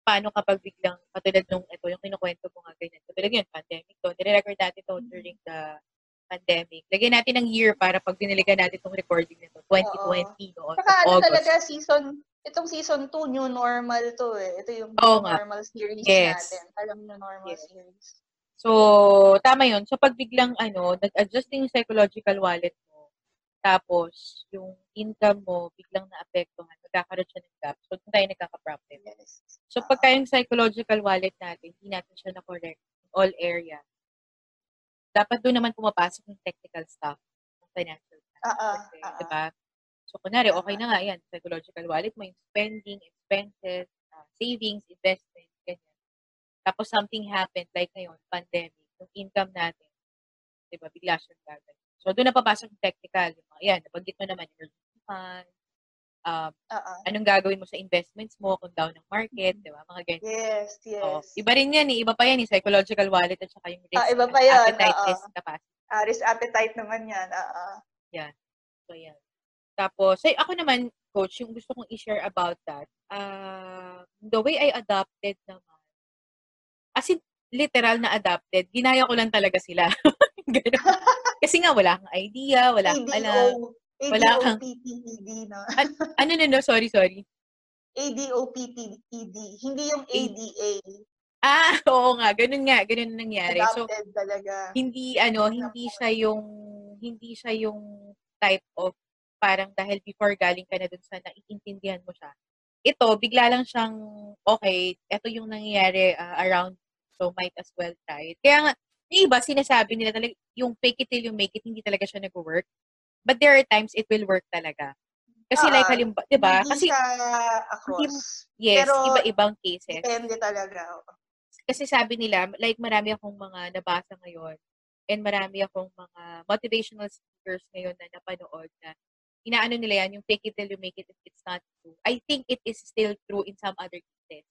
Speaker 3: paano kapag biglang, katulad nung ito, yung kinukwento ko nga ganyan. Katulad yun, pandemic to. Nire-record natin to during the pandemic. Lagyan natin ng year para pag diniligan natin itong recording nito, 2020 noon,
Speaker 2: Saka ano
Speaker 3: August.
Speaker 2: talaga, season, itong season 2, new normal to eh. Ito yung
Speaker 3: Oo
Speaker 2: new
Speaker 3: nga.
Speaker 2: normal series
Speaker 3: Yes.
Speaker 2: natin. Alam new normal
Speaker 3: Yes.
Speaker 2: series.
Speaker 3: So, tama yun. So, pag biglang, ano, nag-adjust yung psychological wallet tapos, yung income mo, biglang naapektuhan, magkakaroon siya ng gap. So, doon tayo nagkaka-problem.
Speaker 2: Yes.
Speaker 3: So, pagka yung psychological wallet natin, hindi natin siya na-correct in all area, dapat doon naman pumapasok yung technical stuff ng financial plan.
Speaker 2: Oo,
Speaker 3: Kasi,
Speaker 2: oo.
Speaker 3: diba? So, kunwari, okay na nga yan, psychological wallet mo, yung spending, expenses, uh, savings, investment, ganyan. Tapos, something happened, like ngayon, pandemic, yung income natin, diba, bigla siyang gagawin. So, doon na papasok yung technical. Yung mga, yan, nabanggit mo naman, emergency fund, um,
Speaker 2: Oo.
Speaker 3: anong gagawin mo sa investments mo, kung down ng market, di ba? Mga ganyan.
Speaker 2: Yes, yes.
Speaker 3: Iba rin yan eh. Iba pa yan eh. Psychological wallet at saka yung risk.
Speaker 2: Ah, iba pa yun,
Speaker 3: Appetite,
Speaker 2: oo.
Speaker 3: risk, capacity.
Speaker 2: Ah, risk appetite naman yan. Oo.
Speaker 3: So, yan. Tapos, ay, ako naman, coach, yung gusto kong i-share about that, uh, the way I adopted naman, as in, literal na adopted, ginaya ko lang talaga sila. Ganun. Kasi nga, wala kang idea, wala kang alam. Wala kang-
Speaker 2: ADOPPED, no?
Speaker 3: Ano na, no? Sorry, sorry.
Speaker 2: ADOPPED, hindi yung ADA.
Speaker 3: Ah, oo nga. Ganun nga. Ganun ang nangyari. So,
Speaker 2: Adopted talaga.
Speaker 3: hindi ano, hindi siya yung hindi siya yung type of parang dahil before galing ka na dun sa naiintindihan mo siya. Ito, bigla lang siyang, okay, ito yung nangyayari ah, around, so might as well try it. Kaya nga, yung iba, sinasabi nila talaga, yung fake it till you make it, hindi talaga siya nag-work. But there are times it will work talaga. Kasi like,
Speaker 2: Ah,
Speaker 3: halimbawa, di ba? Kasi,
Speaker 2: across.
Speaker 3: yes,
Speaker 2: pero-
Speaker 3: iba-ibang cases.
Speaker 2: Depende talaga.
Speaker 3: kasi sabi nila, like marami akong mga nabasa ngayon and marami akong mga motivational speakers ngayon na napanood na inaano nila yan, yung fake it till you make it if it's not true. I think it is still true in some other cases.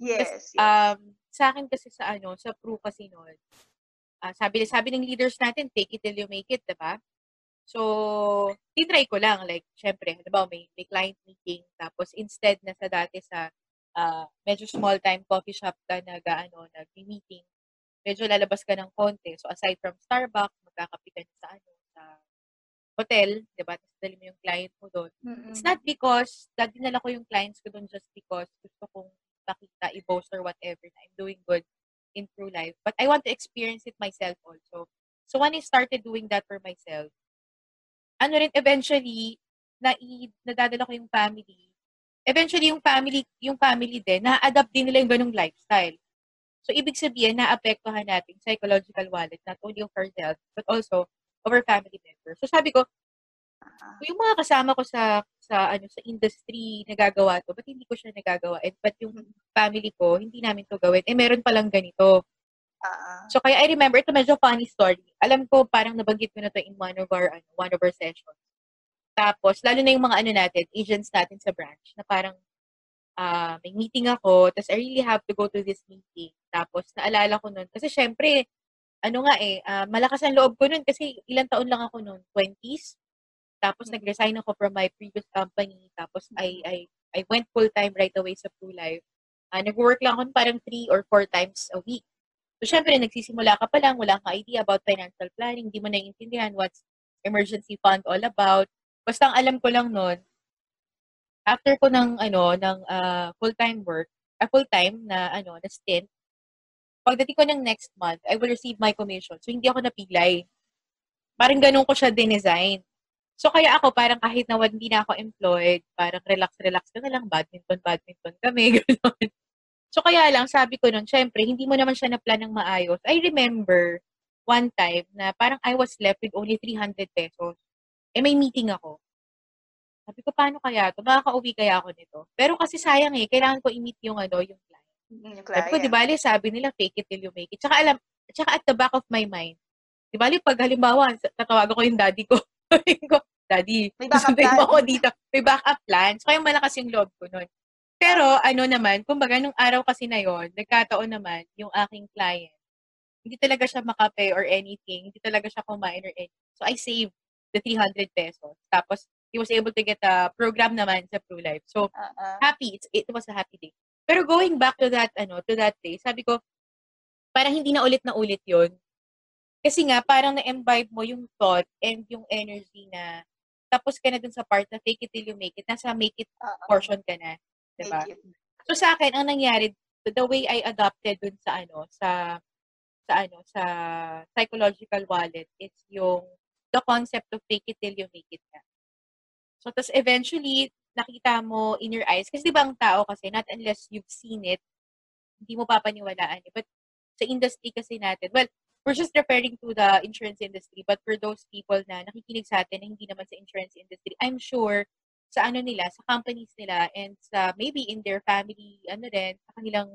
Speaker 2: Yes, yes.
Speaker 3: Um, sa akin kasi sa ano, sa Pru kasi noon, ah, sabi, sabi ng leaders natin, take it till you make it, diba? So, tinry ko lang. Like, syempre, halimbawa, may, may client meeting. Tapos, instead na sa dati sa ah, medyo small time coffee shop ka nag, ano, nag-meeting, medyo lalabas ka ng konti. So, aside from Starbucks, magkakape ka sa, ano, sa hotel, diba? Tapos, dali mo yung client mo doon.
Speaker 2: Mm-mm.
Speaker 3: It's not because, dati dinala ko yung clients ko doon just because gusto kong makita, i-boast or whatever na I'm doing good in true life. But I want to experience it myself also. So when I started doing that for myself, ano rin eventually, na nadadala ko yung family. Eventually, yung family, yung family din, na-adapt din nila yung ganung lifestyle. So, ibig sabihin, na-apektuhan natin psychological wallet, not only of ourselves, but also of our family members. So, sabi ko,
Speaker 2: Ah,
Speaker 3: yung mga kasama ko sa sa ano sa industry nagagawa to, ba't hindi ko siya nagagawa? And but yung family ko, hindi namin to gawin. Eh, meron palang ganito.
Speaker 2: ah,
Speaker 3: So, kaya I remember, ito medyo funny story. Alam ko, parang nabanggit ko na to in one of our, ano, one of our sessions. Tapos, lalo na yung mga ano natin, agents natin sa branch, na parang, ah may meeting ako, tapos I really have to go to this meeting. Tapos, naalala ko nun, kasi syempre, ano nga eh, ah, malakas ang loob ko nun kasi ilang taon lang ako nun, 20s. Tapos,
Speaker 2: Mm.
Speaker 3: nag-resign ako from my previous company. Tapos, I, I, I went full-time right away sa True Life. Ah, nag-work lang ako parang three or four times a week. So, syempre, nagsisimula ka pa lang, wala kang idea about financial planning, hindi mo naiintindihan what's emergency fund all about. Basta ang alam ko lang noon, after ko ng, ano, ng ah, full-time work, ah, full-time na, ano, na stint, pagdating ko ng next month, I will receive my commission. So, hindi ako napilay. Parang ganun ko siya dinesign. So, kaya ako, parang kahit na hindi na ako employed, parang relax-relax ka na lang, badminton, badminton kami, gano'n. So, kaya lang, sabi ko nun, syempre, hindi mo naman siya na-plan ng maayos. I remember one time na parang I was left with only 300 pesos. Eh, may meeting ako. Sabi ko, paano kaya to? Makaka-uwi kaya ako nito? Pero kasi sayang eh, kailangan ko i-meet yung ano, yung client.
Speaker 2: Mm, Yung
Speaker 3: Sabi ko, di
Speaker 2: client.
Speaker 3: ba, sabi nila, fake it till you make it. Tsaka alam, tsaka at the back of my mind, di ba, pag halimbawa, tatawagan ko yung daddy ko, sabi ko, daddy,
Speaker 2: May backup plan."
Speaker 3: ako dito. May backup plan. So, kaya malakas yung loob ko nun. Pero, ano naman, kumbaga, nung araw kasi na yon nagkataon naman, yung aking client, hindi talaga siya makape or anything. Hindi talaga siya kumain or anything. So, I saved the 300 pesos. Tapos, he was able to get a program naman sa Blue Life. So,
Speaker 2: ah.
Speaker 3: happy. It's, it was a happy day. Pero going back to that, ano, to that day, sabi ko, parang hindi na ulit na ulit yon Kasi nga, parang na-imbibe mo yung thought and yung energy na tapos ka na dun sa part na fake it till you make it. Nasa make it portion ka na. Diba? So sa akin, ang nangyari, the way I adopted dun sa ano, sa sa ano, sa psychological wallet, it's yung the concept of fake it till you make it na. So, tas eventually, nakita mo in your eyes, kasi di ba ang tao kasi, not unless you've seen it, hindi mo papaniwalaan. eh. But sa industry kasi natin, well, we're just referring to the insurance industry, but for those people na nakikinig sa atin na hindi naman sa insurance industry, I'm sure sa ano nila, sa companies nila, and sa maybe in their family, ano rin, sa kanilang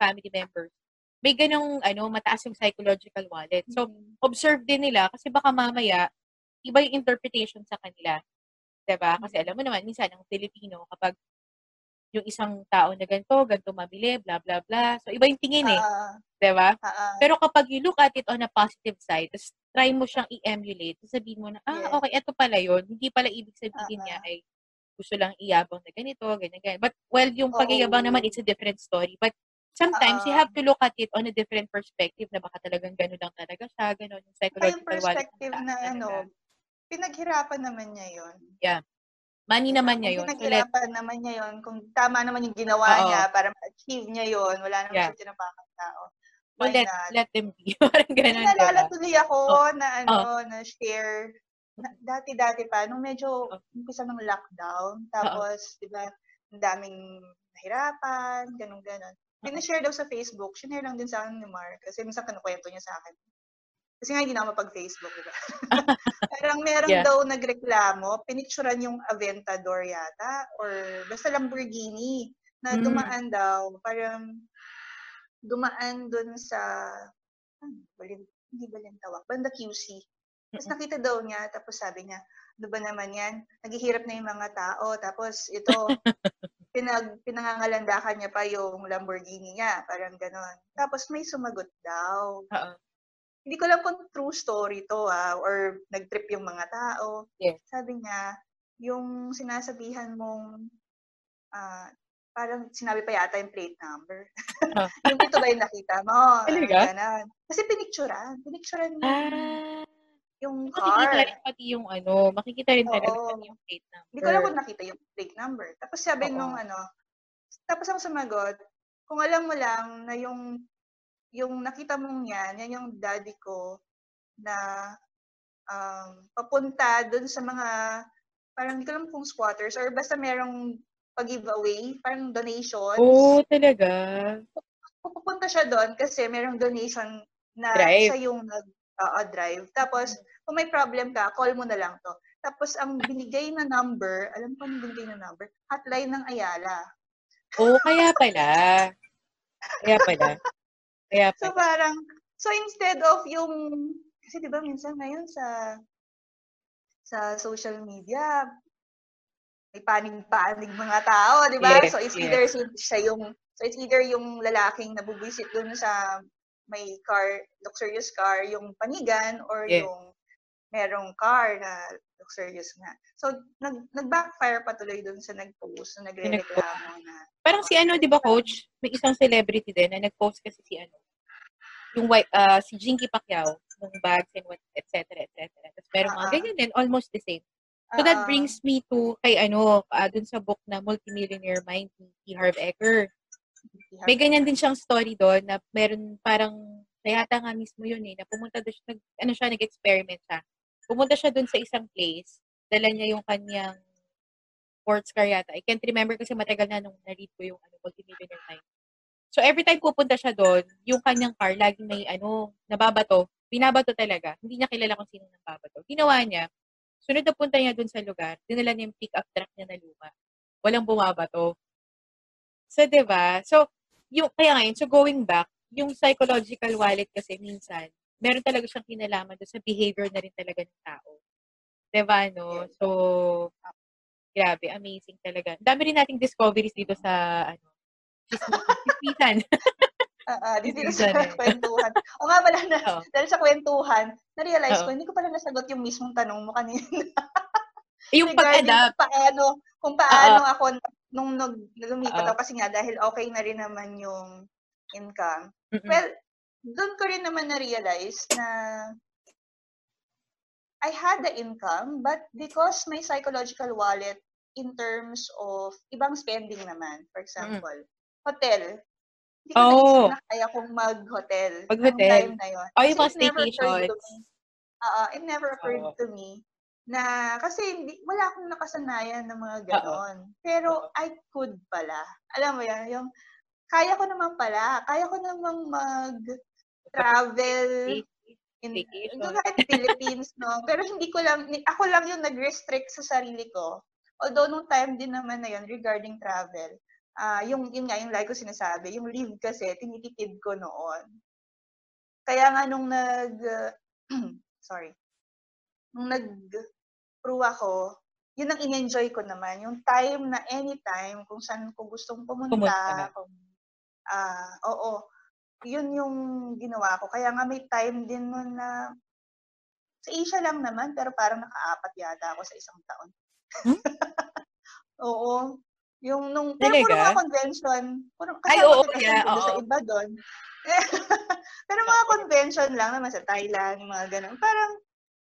Speaker 3: family members, may ganong, ano, mataas yung psychological wallet. So,
Speaker 2: Mm.
Speaker 3: observe din nila kasi baka mamaya, iba yung interpretation sa kanila. 'Di ba? Kasi alam mo naman, minsan ang Filipino, kapag yung isang tao na ganito, ganito mabili, bla bla bla. So, iba yung tingin eh.
Speaker 2: Ah,
Speaker 3: 'di ba?
Speaker 2: ah, ah.
Speaker 3: Pero kapag you look at it on a positive side, tapos try mo siyang i-emulate, sabihin mo na, ah,
Speaker 2: Yes.
Speaker 3: okay, eto pala yun. Hindi pala ibig sabihin niya
Speaker 2: Ah, ah.
Speaker 3: ay gusto lang iyabang na ganito, ganyan, ganyan. But, well, yung pagyayabang naman, it's a different story. But, sometimes, you
Speaker 2: Ah.
Speaker 3: have to look at it on a different perspective na baka talagang gano'n lang talaga siya, gano'n yung
Speaker 2: yung
Speaker 3: psychological wallet ng
Speaker 2: perspective
Speaker 3: tao
Speaker 2: na ano, pinaghirapan naman niya yun.
Speaker 3: Money naman niya yun. So, let,
Speaker 2: pinaghirapan naman niya yun, kung tama naman yung ginawa
Speaker 3: Oo.
Speaker 2: niya para ma-achieve niya yun, wala naman
Speaker 3: Yeah.
Speaker 2: siya tinapakang tao. Why
Speaker 3: let,
Speaker 2: not?
Speaker 3: let them be. Parang diba?
Speaker 2: tuloy ako
Speaker 3: Oh.
Speaker 2: na ano, na share, dati-dati pa, nung medyo
Speaker 3: Oh.
Speaker 2: umpisa ng lockdown, tapos, di ba, ang daming nahirapan, ganun-ganon. Pinashare daw sa Facebook, shinare lang din sa akin ni Mark, kasi minsan kinukwento niya sa akin. Kasi nga hindi na ako mapag-Facebook, di ba? Parang meron
Speaker 3: Yeah.
Speaker 2: daw nagreklamo, pinicturan yung Aventador yata, or basta Lamborghini, na
Speaker 3: Mm.
Speaker 2: dumaan daw, parang dumaan dun sa, ano, balin, hindi balintawak, banda QC. Tapos nakita daw niya, tapos sabi niya, ano ba naman yan? Naghihirap na yung mga tao, tapos ito, pinag, pinangangalandakan niya pa yung Lamborghini niya, parang ganon. Tapos may sumagot daw.
Speaker 3: Oo.
Speaker 2: Hindi ko alam kung true story to ah, or nag-trip yung mga tao.
Speaker 3: Yes.
Speaker 2: Sabi niya, yung sinasabihan mong, ah, parang sinabi pa yata yung plate number.
Speaker 3: Ah.
Speaker 2: yung dito ba yung nakita mo?
Speaker 3: Talaga?
Speaker 2: Parang ganon. Kasi pinicturan. Pinicturan yung,
Speaker 3: Ah,
Speaker 2: yung
Speaker 3: makikita
Speaker 2: car.
Speaker 3: rin pati yung ano, makikita rin talaga pati yung plate number.
Speaker 2: Hindi ko alam kung nakita yung plate number. Tapos sabi
Speaker 3: Oo.
Speaker 2: nung ano, tapos ang sumagot, kung alam mo lang na yung yung nakita mong yan, yan yung daddy ko na um, papunta dun sa mga, parang hindi ko alam kung squatters or basta merong pag-giveaway, parang donations.
Speaker 3: Oo, talaga.
Speaker 2: Pupunta siya doon kasi merong donation na
Speaker 3: Drive.
Speaker 2: siya yung nag oo, drive. Tapos, kung may problem ka, call mo na lang to. Tapos, ang binigay na number, alam ko ang binigay na number, hotline ng Ayala.
Speaker 3: Oo, kaya pala. Kaya pala. Kaya
Speaker 2: So, parang, so instead of yung, kasi di ba minsan ngayon sa sa social media, may panig-panig mga tao, di ba?
Speaker 3: Yes,
Speaker 2: so, it's
Speaker 3: yes.
Speaker 2: either si- siya yung, so it's either yung lalaking nabubisit dun sa may car, luxurious car, yung panigan, or
Speaker 3: Yes.
Speaker 2: yung merong car na luxurious nga. So, nag, nag-backfire pa tuloy dun sa nag-post, na nagre-reklamo na.
Speaker 3: Parang si ano, di ba, coach? May isang celebrity din na nag-post kasi si ano, yung white, ah, si Jinky Pacquiao, ng bags and what, et cetera, et cetera. Tapos meron mga
Speaker 2: Ah, ah.
Speaker 3: ganyan din, almost the same. So that brings me to kay ano, ah, dun sa book na Multimillionaire Mind ni T. Harv Eker. May ganyan din siyang story doon na meron parang, kaya yata nga mismo yun eh, na pumunta doon siya, nag, ano siya, nag-experiment siya. Pumunta siya doon sa isang place, dala niya yung kanyang sports car yata. I can't remember kasi matagal na nung na-read ko yung ano, multimillionaire time. So every time pupunta siya doon, yung kanyang car laging may ano, nababato. Binabato talaga. Hindi niya kilala kung sino nang babato. Ginawa niya, sunod na punta niya doon sa lugar, dinala niya yung pick-up truck niya na luma. Walang bumabato. So, ba? So, yung kaya ngayon, so going back, yung psychological wallet kasi minsan, meron talaga siyang kinalaman doon sa behavior na rin talaga ng tao. 'Di ba, no? So, grabe, amazing talaga. Ang dami rin nating discoveries dito sa, ano, chismisan.
Speaker 2: Oo, dito
Speaker 3: Chismisan
Speaker 2: sa
Speaker 3: eh.
Speaker 2: kwentuhan. O nga pala, na,
Speaker 3: Oo.
Speaker 2: dahil sa kwentuhan, na-realize
Speaker 3: Oo.
Speaker 2: ko, hindi ko pala nasagot yung mismong tanong mo kanina.
Speaker 3: Yung
Speaker 2: Regarding
Speaker 3: pag-adapt.
Speaker 2: kung paano, kung paano ako nung nag, lumipat ako kasi nga dahil okay na rin naman yung income.
Speaker 3: Mm-mm.
Speaker 2: Well, doon ko rin naman na-realize na I had the income, but because my psychological wallet in terms of ibang spending naman, for example, hotel. Hindi ko
Speaker 3: Oh.
Speaker 2: na kaya kong mag-hotel.
Speaker 3: Mag-hotel.
Speaker 2: time na yun.
Speaker 3: Oh, yung mga staycations.
Speaker 2: Oo, it never occurred to me na kasi hindi, wala akong nakasanayan ng mga ganon. Pero I could pala. Alam mo yan, yung kaya ko naman pala. Kaya ko namang mag-travel in, doon kahit Philippines, no? Pero hindi ko lang, ako lang yung nag-restrict sa sarili ko. Although nung time din naman na yun regarding travel, ah yung, yun nga, yung like ko sinasabi, yung leave kasi, tinitipid ko noon. Kaya nga nung nag, sorry, nung nag-crew ako, yun ang in-enjoy ko naman. Yung time na anytime, kung saan ko gustong pumunta,
Speaker 3: Pumunta.
Speaker 2: kung, ah oo, yun yung ginawa ko. Kaya nga may time din nun na sa Asia lang naman, pero parang nakaapat yata ako sa isang taon.
Speaker 3: Hmm?
Speaker 2: oo. Yung nung, pero puro mga convention. Puro,
Speaker 3: Ay, oo, yeah,
Speaker 2: doon sa
Speaker 3: oo.
Speaker 2: iba doon. pero mga convention lang naman sa Thailand, mga ganun. Parang,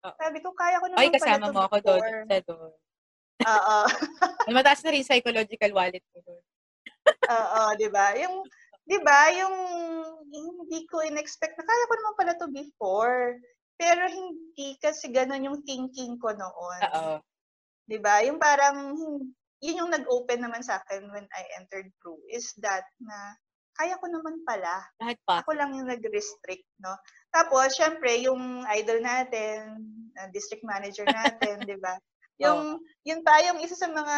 Speaker 3: Oo.
Speaker 2: sabi ko, kaya ko naman
Speaker 3: Ay, kasama mo ako doon. Sa doon.
Speaker 2: Oo.
Speaker 3: Mataas na rin psychological wallet ko doon.
Speaker 2: Oo, 'di ba? Yung 'di ba, yung hindi ko in-expect na kaya ko naman pala to before. Pero hindi kasi ganun yung thinking ko noon.
Speaker 3: Oo.
Speaker 2: 'Di ba? Yung parang yun yung nag-open naman sa akin when I entered crew is that na kaya ko naman pala.
Speaker 3: Lahat pa.
Speaker 2: Ako lang yung nag-restrict, no? Tapos, syempre, yung idol natin, uh, district manager natin, 'di ba? Yung yun pa yung isa sa mga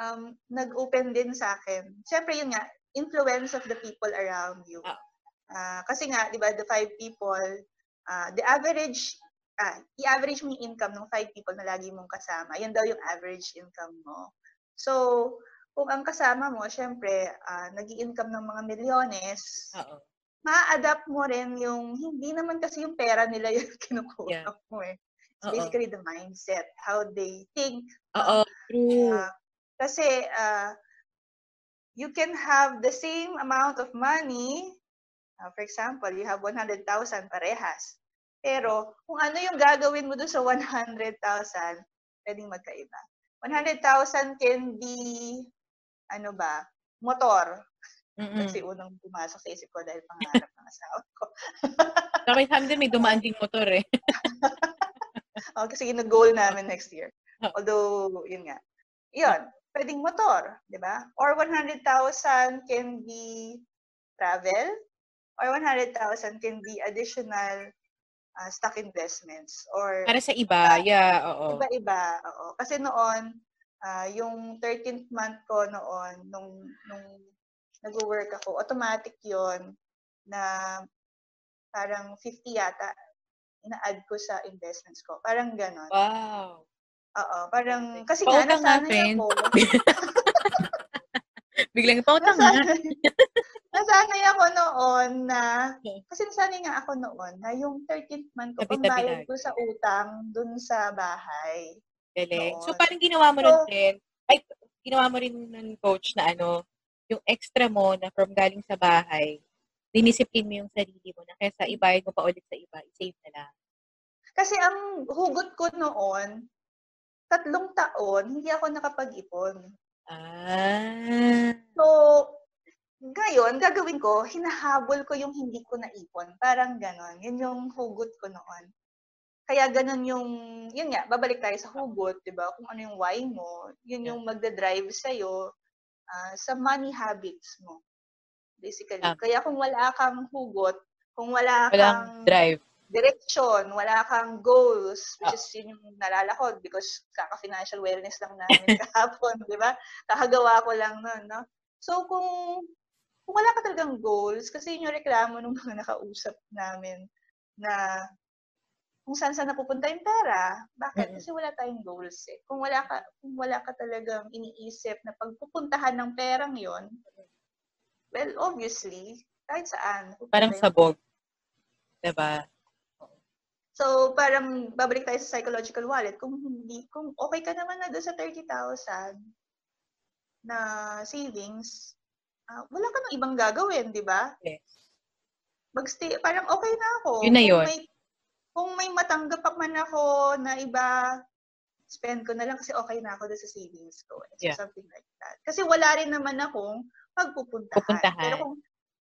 Speaker 2: um, nag-open din sa akin. Siyempre, yun nga, influence of the people around you.
Speaker 3: Ah.
Speaker 2: Ah, kasi nga, di ba, the five people, ah, the average, ah, i-average mo yung income ng five people na lagi mong kasama. Yan daw yung average income mo. So, kung ang kasama mo, syempre, ah, nag income ng mga milyones,
Speaker 3: Oo.
Speaker 2: ma-adapt mo rin yung, hindi naman kasi yung pera nila yung kinukuha
Speaker 3: Yeah.
Speaker 2: mo eh. It's basically the mindset, how they think,
Speaker 3: Oo. True.
Speaker 2: Ah, kasi ah, you can have the same amount of money. ah, for example, you have 100,000 parehas. Pero kung ano yung gagawin mo doon sa 100,000, pwedeng magkaiba. 100,000 can be, ano ba, motor.
Speaker 3: Mm-mm.
Speaker 2: Kasi unang pumasok sa isip ko dahil pangarap ng asawa ko.
Speaker 3: Amin din may dumaan ding motor eh.
Speaker 2: Oh, kasi yun goal namin next year.
Speaker 3: Oh.
Speaker 2: Although, yun nga. Yun, pwedeng motor, di ba? Or 100,000 can be travel, or 100,000 can be additional uh, stock investments, or
Speaker 3: Para sa iba, yeah, oo.
Speaker 2: iba-iba. Oo. Kasi noon, ah, yung 13th month ko noon, nung, nung nag-work ako, automatic yon na parang 50 yata ina-add ko sa investments ko. Parang ganon.
Speaker 3: Wow.
Speaker 2: Oo, parang, kasi nga,
Speaker 3: Pautang nga,
Speaker 2: nasanay
Speaker 3: friend.
Speaker 2: ako.
Speaker 3: Biglang pautang nga.
Speaker 2: nasanay, nasanay ako noon na, kasi nasanay nga ako noon na yung 13th month ko, pambayad ko sa utang dun sa bahay.
Speaker 3: Galing. So, parang ginawa mo nun
Speaker 2: So-
Speaker 3: din, ay, ginawa mo rin nun, coach, na ano, yung extra mo na from galing sa bahay, dinisiplin mo yung sarili mo na kaysa ibayad mo pa ulit sa iba, i-save na lang.
Speaker 2: Kasi ang hugot ko noon, tatlong taon, hindi ako nakapag-ipon.
Speaker 3: Ah.
Speaker 2: So, ngayon, gagawin ko, hinahabol ko yung hindi ko naipon. Parang ganon. Yun yung hugot ko noon. Kaya ganon yung, yun nga, babalik tayo sa hugot, di ba? Kung ano yung why mo, yun yung magdadrive sa'yo ah, sa money habits mo. Basically. Kaya kung wala kang hugot, kung wala
Speaker 3: Walang
Speaker 2: kang
Speaker 3: drive.
Speaker 2: Direction, wala kang goals, which
Speaker 3: Ah.
Speaker 2: is yun yung nalala ko because kaka-financial wellness lang namin kahapon, di ba? Kakagawa ko lang nun, no? So, kung, kung wala ka talagang goals, kasi yun yung reklamo ng mga nakausap namin na kung saan saan napupunta yung pera. Bakit? Kasi wala tayong goals eh. Kung wala ka, kung wala ka talagang iniisip na pagpupuntahan ng perang yon well, obviously, kahit saan.
Speaker 3: Parang sabog. Diba?
Speaker 2: So, parang babalik tayo sa psychological wallet. Kung hindi, kung okay ka naman na doon sa 30,000 na savings, ah, wala ka nang ibang gagawin, di ba?
Speaker 3: Yes.
Speaker 2: Magstay, parang okay na ako.
Speaker 3: Yun na
Speaker 2: Kung
Speaker 3: yun.
Speaker 2: May, kung may matanggap man ako na iba, spend ko na lang kasi okay na ako doon sa savings ko. So,
Speaker 3: Yeah.
Speaker 2: something like that. Kasi wala rin naman akong pagpupuntahan.
Speaker 3: Pupuntahan.
Speaker 2: Pero kung,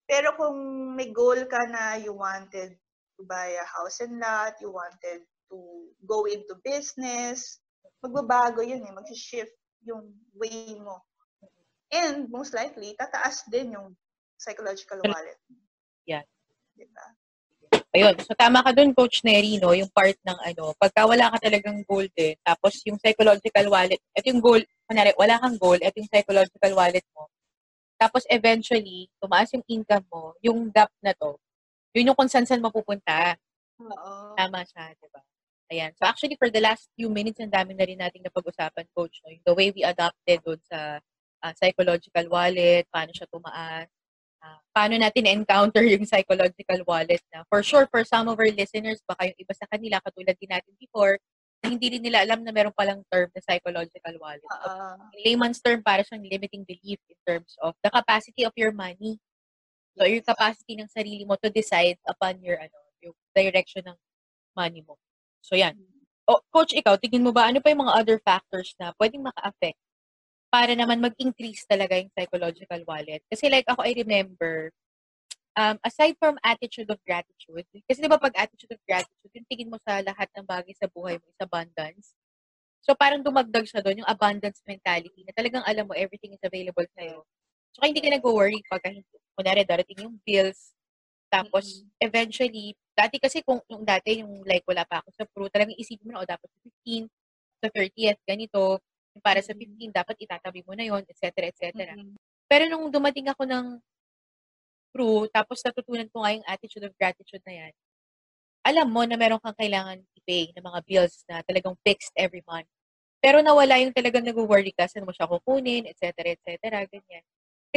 Speaker 2: pero kung may goal ka na you wanted to buy a house and lot, you wanted to go into business, magbabago yun eh, mag-shift yung way mo. And most likely, tataas din yung psychological wallet.
Speaker 3: Yeah.
Speaker 2: Diba?
Speaker 3: Ayun. So, tama ka dun, Coach Neri, no? Yung part ng ano, pagka wala ka talagang goal din, tapos yung psychological wallet, ito yung goal, kunwari, wala kang goal, ito yung psychological wallet mo. Tapos, eventually, tumaas yung income mo, yung gap na to, yun yung kung saan saan mapupunta.
Speaker 2: Oo.
Speaker 3: Tama siya, di ba? Ayan. So, actually, for the last few minutes, ang dami na rin nating napag-usapan, Coach, no? Yung the way we adapted dun sa ah, psychological wallet, paano siya tumaas, ah, paano natin encounter yung psychological wallet na for sure for some of our listeners baka yung iba sa kanila katulad din natin before hindi rin nila alam na meron palang term na psychological wallet. So, in layman's term, para siyang limiting belief in terms of the capacity of your money. So, yung capacity ng sarili mo to decide upon your, ano, yung direction ng money mo. So, yan. O, Coach, ikaw, tingin mo ba, ano pa yung mga other factors na pwedeng maka-affect para naman mag-increase talaga yung psychological wallet? Kasi like ako, I remember, um, aside from attitude of gratitude, kasi di ba pag attitude of gratitude, yung tingin mo sa lahat ng bagay sa buhay mo is abundance. So parang dumagdag siya doon, yung abundance mentality, na talagang alam mo, everything is available sa'yo. Kaya hindi ka nag-worry pagka, kunwari, darating yung bills, tapos, eventually, dati kasi kung yung dati, yung like, wala pa ako sa pro, talagang isipin mo na, o dapat sa 15, sa 30th, ganito, yung para sa 15, dapat itatabi mo na yon etc., etc.
Speaker 2: Mm-mm.
Speaker 3: Pero nung dumating ako ng crew, tapos natutunan ko nga yung attitude of gratitude na yan, alam mo na meron kang kailangan i-pay ng mga bills na talagang fixed every month. Pero nawala yung talagang nag-worry ka, saan mo siya kukunin, etc., etc., ganyan.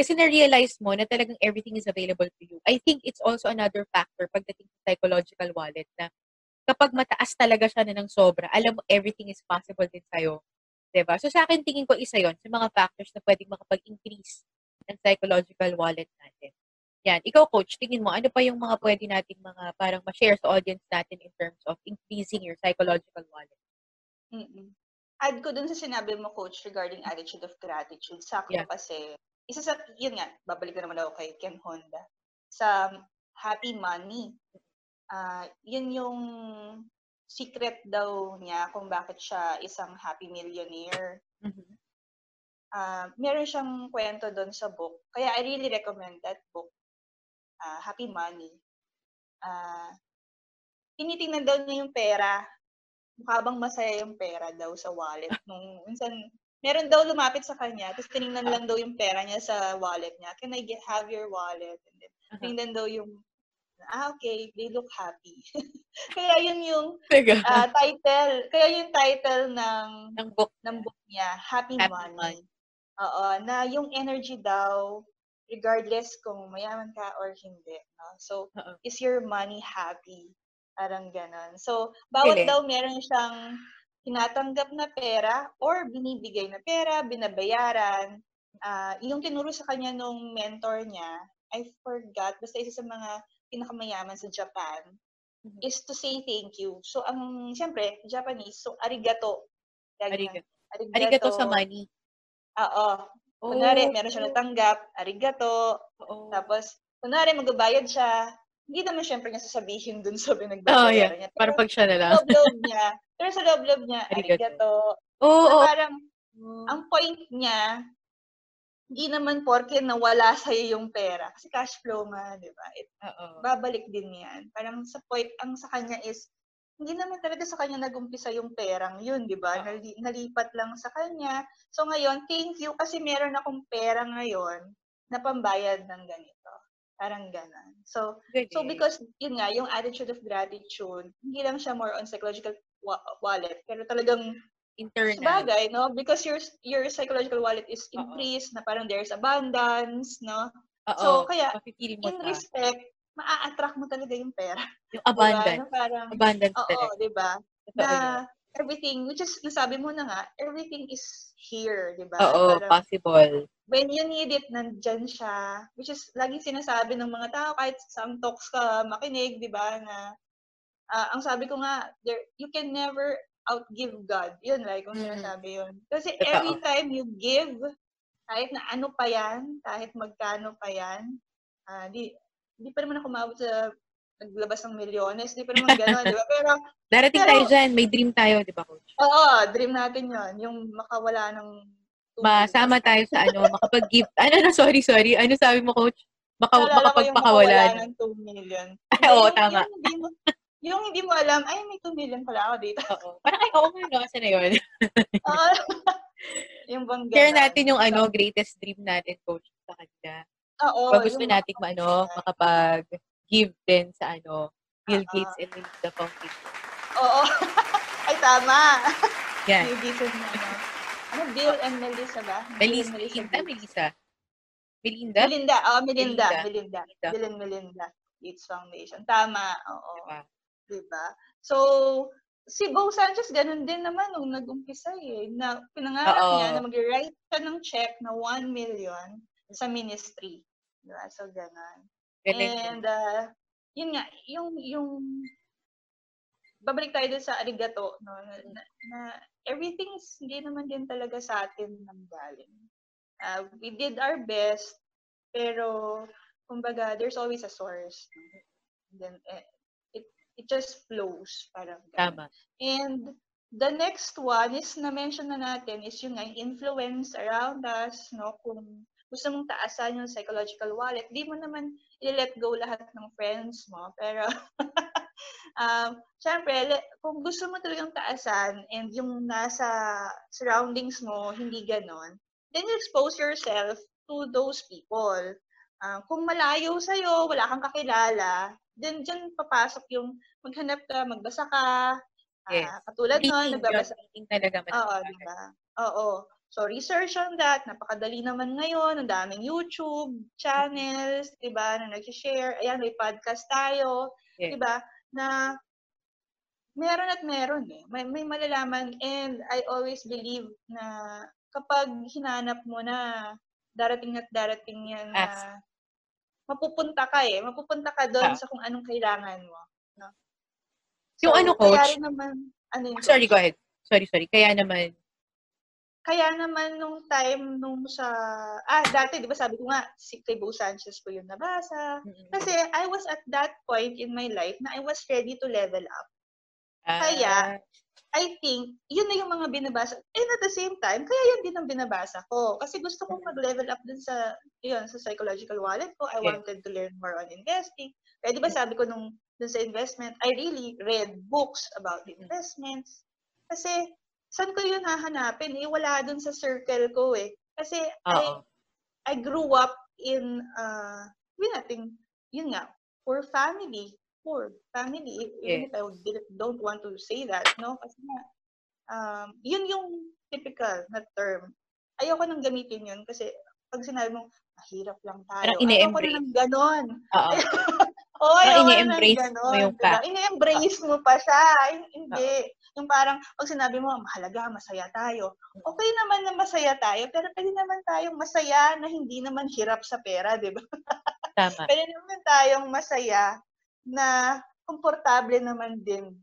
Speaker 3: Kasi na-realize mo na talagang everything is available to you. I think it's also another factor pagdating sa psychological wallet na kapag mataas talaga siya na ng sobra, alam mo everything is possible din sa'yo. 'Di ba? So sa akin, tingin ko isa yon sa mga factors na pwedeng makapag-increase ng psychological wallet natin. Yan. Ikaw, coach, tingin mo, ano pa yung mga pwede natin mga parang ma-share sa audience natin in terms of increasing your psychological wallet?
Speaker 2: Mm-mm. Add ko dun sa sinabi mo, coach, regarding attitude of gratitude. Sakto
Speaker 3: Yeah.
Speaker 2: kasi, isa sa, yun nga, babalik na naman ako kay Ken Honda. Sa happy money, ah yun yung secret daw niya kung bakit siya isang happy millionaire.
Speaker 3: Mhm.
Speaker 2: Ah, meron siyang kwento doon sa book. Kaya I really recommend that book, ah, Happy Money. Ah, tinitingnan daw niya yung pera. Mukha bang masaya yung pera daw sa wallet. Nung minsan, meron daw lumapit sa kanya, tapos tiningnan lang daw yung pera niya sa wallet niya. Can I get, have your wallet? And then,
Speaker 3: Aha.
Speaker 2: tinignan daw yung, ah, okay, they look happy. kaya yun yung ah, title, kaya yung title ng
Speaker 3: ng book.
Speaker 2: ng book niya, Happy,
Speaker 3: Happy
Speaker 2: Money.
Speaker 3: Money.
Speaker 2: Oo, na yung energy daw, regardless kung mayaman ka or hindi. No? So,
Speaker 3: Oo.
Speaker 2: is your money happy? Parang ganon. So, bawat
Speaker 3: Galing.
Speaker 2: daw meron siyang tinatanggap na pera or binibigay na pera, binabayaran. Ah, yung tinuro sa kanya nung mentor niya, I forgot, basta isa sa mga pinakamayaman sa Japan,
Speaker 3: Mhm.
Speaker 2: is to say thank you. So, ang, siyempre, Japanese, so arigato. Na,
Speaker 3: Arigato. Arigato sa money.
Speaker 2: Oo.
Speaker 3: Oh,
Speaker 2: Kunwari, meron siya natanggap, arigato.
Speaker 3: oo.
Speaker 2: Tapos, kunwari, magbabayad siya. Hindi naman syempre niya sasabihin dun sa
Speaker 3: Oh,
Speaker 2: pinagbabayaran
Speaker 3: yeah.
Speaker 2: niya. Pero
Speaker 3: pag siya na lang.
Speaker 2: loob-loob niya, pero sa loob-loob niya,
Speaker 3: Arigato. Oo,
Speaker 2: Na
Speaker 3: oo.
Speaker 2: parang, ang point niya, hindi naman porke nawala sa'yo yung pera. Kasi cash flow nga, di ba? It,
Speaker 3: Oo.
Speaker 2: babalik din yan. Parang sa point, ang sa kanya is, hindi naman talaga sa kanya nagumpisa yung perang yun, di ba?
Speaker 3: Oo.
Speaker 2: Nali, nalipat lang sa kanya. So ngayon, thank you kasi meron akong pera ngayon na pambayad ng ganito. Parang ganon. So, so
Speaker 3: Galing.
Speaker 2: because, yun nga, yung attitude of gratitude, hindi lang siya more on psychological wallet, pero talagang
Speaker 3: Internal.
Speaker 2: Sabagay, no? Because your your psychological wallet is increased na parang there's abundance, no?
Speaker 3: Oo.
Speaker 2: So, kaya, In
Speaker 3: siya.
Speaker 2: respect, maa-attract mo talaga yung pera.
Speaker 3: Yung
Speaker 2: Diba?
Speaker 3: abundance.
Speaker 2: Na parang,
Speaker 3: Abundance
Speaker 2: oo,
Speaker 3: talaga.
Speaker 2: di ba? Na everything, which is, nasabi mo na nga, everything is here, di ba?
Speaker 3: Oo,
Speaker 2: Parang,
Speaker 3: possible.
Speaker 2: when you need it, nandyan siya. Which is, laging sinasabi ng mga tao, kahit some talks ka makinig, di ba, na, ah, ang sabi ko nga, there, you can never outgive God. Yun, like, kung
Speaker 3: Mm.
Speaker 2: sinasabi yun. Kasi every time you give, kahit na ano pa yan, kahit magkano pa yan, ah, di, di pa naman ako umabot sa naglabas ng milyones, di pa naman gano'n, di ba? Pero,
Speaker 3: Darating
Speaker 2: Pero-
Speaker 3: tayo dyan. May dream tayo, di ba, coach?
Speaker 2: oo, dream natin yon yung makawala ng
Speaker 3: Masama tayo sa ano, makapag-give. Ano na, sorry, sorry. Ano sabi mo, coach? Maka,
Speaker 2: Naalala ko yung
Speaker 3: makapagpakawala.
Speaker 2: makawala
Speaker 3: ng-
Speaker 2: ng 2 million.
Speaker 3: Oo, tama.
Speaker 2: Hindi, mo, yung hindi mo alam, ay, may 2 million pala ako dito.
Speaker 3: Oo. Parang, ay, oo nga, no? Asa na yun?
Speaker 2: Oo. yung bang
Speaker 3: Share natin yung ano, greatest dream natin, coach, sa kanya.
Speaker 2: Oo.
Speaker 3: Pag gusto natin ma- ano, makapag-give din sa ano, Bill
Speaker 2: Oo.
Speaker 3: Gates and Melinda Foundation.
Speaker 2: Oo. ay, tama.
Speaker 3: Yan.
Speaker 2: Yung Gates and ano. Ano, Bill and Melissa ba? Bill
Speaker 3: Melissa, Melinda. Melissa. Melinda?
Speaker 2: Melinda. Oo, Melinda.
Speaker 3: Melinda.
Speaker 2: Melinda.
Speaker 3: Melinda.
Speaker 2: Bill and Melinda Gates Foundation. Tama. Oo.
Speaker 3: Diba?
Speaker 2: Diba? So, si Bo Sanchez, ganun din naman nung nag-umpisa eh. Na pinangarap
Speaker 3: Oo.
Speaker 2: niya na mag-write siya ng check na 1 million sa ministry. Diba? So, ganun. And, uh, yun nga, yung, yung, babalik tayo dun sa arigato, no? Na, na, na everything is hindi naman din talaga sa atin nang galing. Uh, we did our best, pero, kumbaga, there's always a source. No? And then, eh, it, just flows, parang.
Speaker 3: Tama.
Speaker 2: And the next one is na-mention na natin is yung influence around us, no? Kung gusto mong taasan yung psychological wallet, di mo naman i-let go lahat ng friends mo. Pero, um, syempre, kung gusto mo talagang taasan and yung nasa surroundings mo, hindi ganon, then you expose yourself to those people. Ah, kung malayo sa'yo, wala kang kakilala, then dyan papasok yung maghanap ka, magbasa ka,
Speaker 3: Yes.
Speaker 2: Ah, katulad nun, nagbabasa.
Speaker 3: reading talaga.
Speaker 2: Oo, di ba? Oo. So, research on that. Napakadali naman ngayon. Ang daming YouTube channels, di ba, na nag-share. Ayan, may podcast tayo. Di
Speaker 3: Yes.
Speaker 2: ba? Na meron at meron eh. May, may malalaman. And I always believe na kapag hinanap mo na darating at darating yan na
Speaker 3: Ask.
Speaker 2: Mapupunta ka eh. Mapupunta ka doon
Speaker 3: Ah.
Speaker 2: sa kung anong kailangan mo. No?
Speaker 3: Yung ano,
Speaker 2: kaya
Speaker 3: coach?
Speaker 2: rin naman, ano yung
Speaker 3: Sorry,
Speaker 2: coach?
Speaker 3: go ahead. Sorry, sorry. Kaya naman,
Speaker 2: Kaya naman nung time nung sa, ah, dati, di ba sabi ko nga, si kay Bo Sanchez ko yung nabasa. Kasi I was at that point in my life na I was ready to level up.
Speaker 3: ah,
Speaker 2: kaya, I think, yun na yung mga binabasa. And at the same time, kaya yun din ang binabasa ko. Kasi gusto kong mag-level up dun sa, yun, sa psychological wallet ko. I
Speaker 3: Yeah.
Speaker 2: wanted to learn more on investing. Kaya di ba sabi ko nung dun sa investment, I really read books about investments. Kasi, saan ko yun hahanapin? Eh, wala dun sa circle ko eh. Kasi, I,
Speaker 3: Oo.
Speaker 2: I grew up in, uh, yun nating, yun nga, poor family. Poor family. Even if I didn't- don't want to say that, no? Kasi nga, um, yun yung typical na term. Ayoko nang gamitin yun kasi pag sinabi mo, mahirap lang tayo.
Speaker 3: Parang
Speaker 2: Ayoko na
Speaker 3: ine-embrace.
Speaker 2: ng ganon.
Speaker 3: Oo.
Speaker 2: Oo,
Speaker 3: Parang
Speaker 2: ayoko na
Speaker 3: ine-embrace mo yung
Speaker 2: diba?
Speaker 3: fact.
Speaker 2: Ine-embrace mo pa siya. Hin- Hindi. Yung parang, pag sinabi mo, mahalaga, masaya tayo. Okay naman na masaya tayo, pero pwede naman tayong masaya na hindi naman hirap sa pera, di ba?
Speaker 3: Tama.
Speaker 2: Pwede naman tayong masaya na komportable naman din.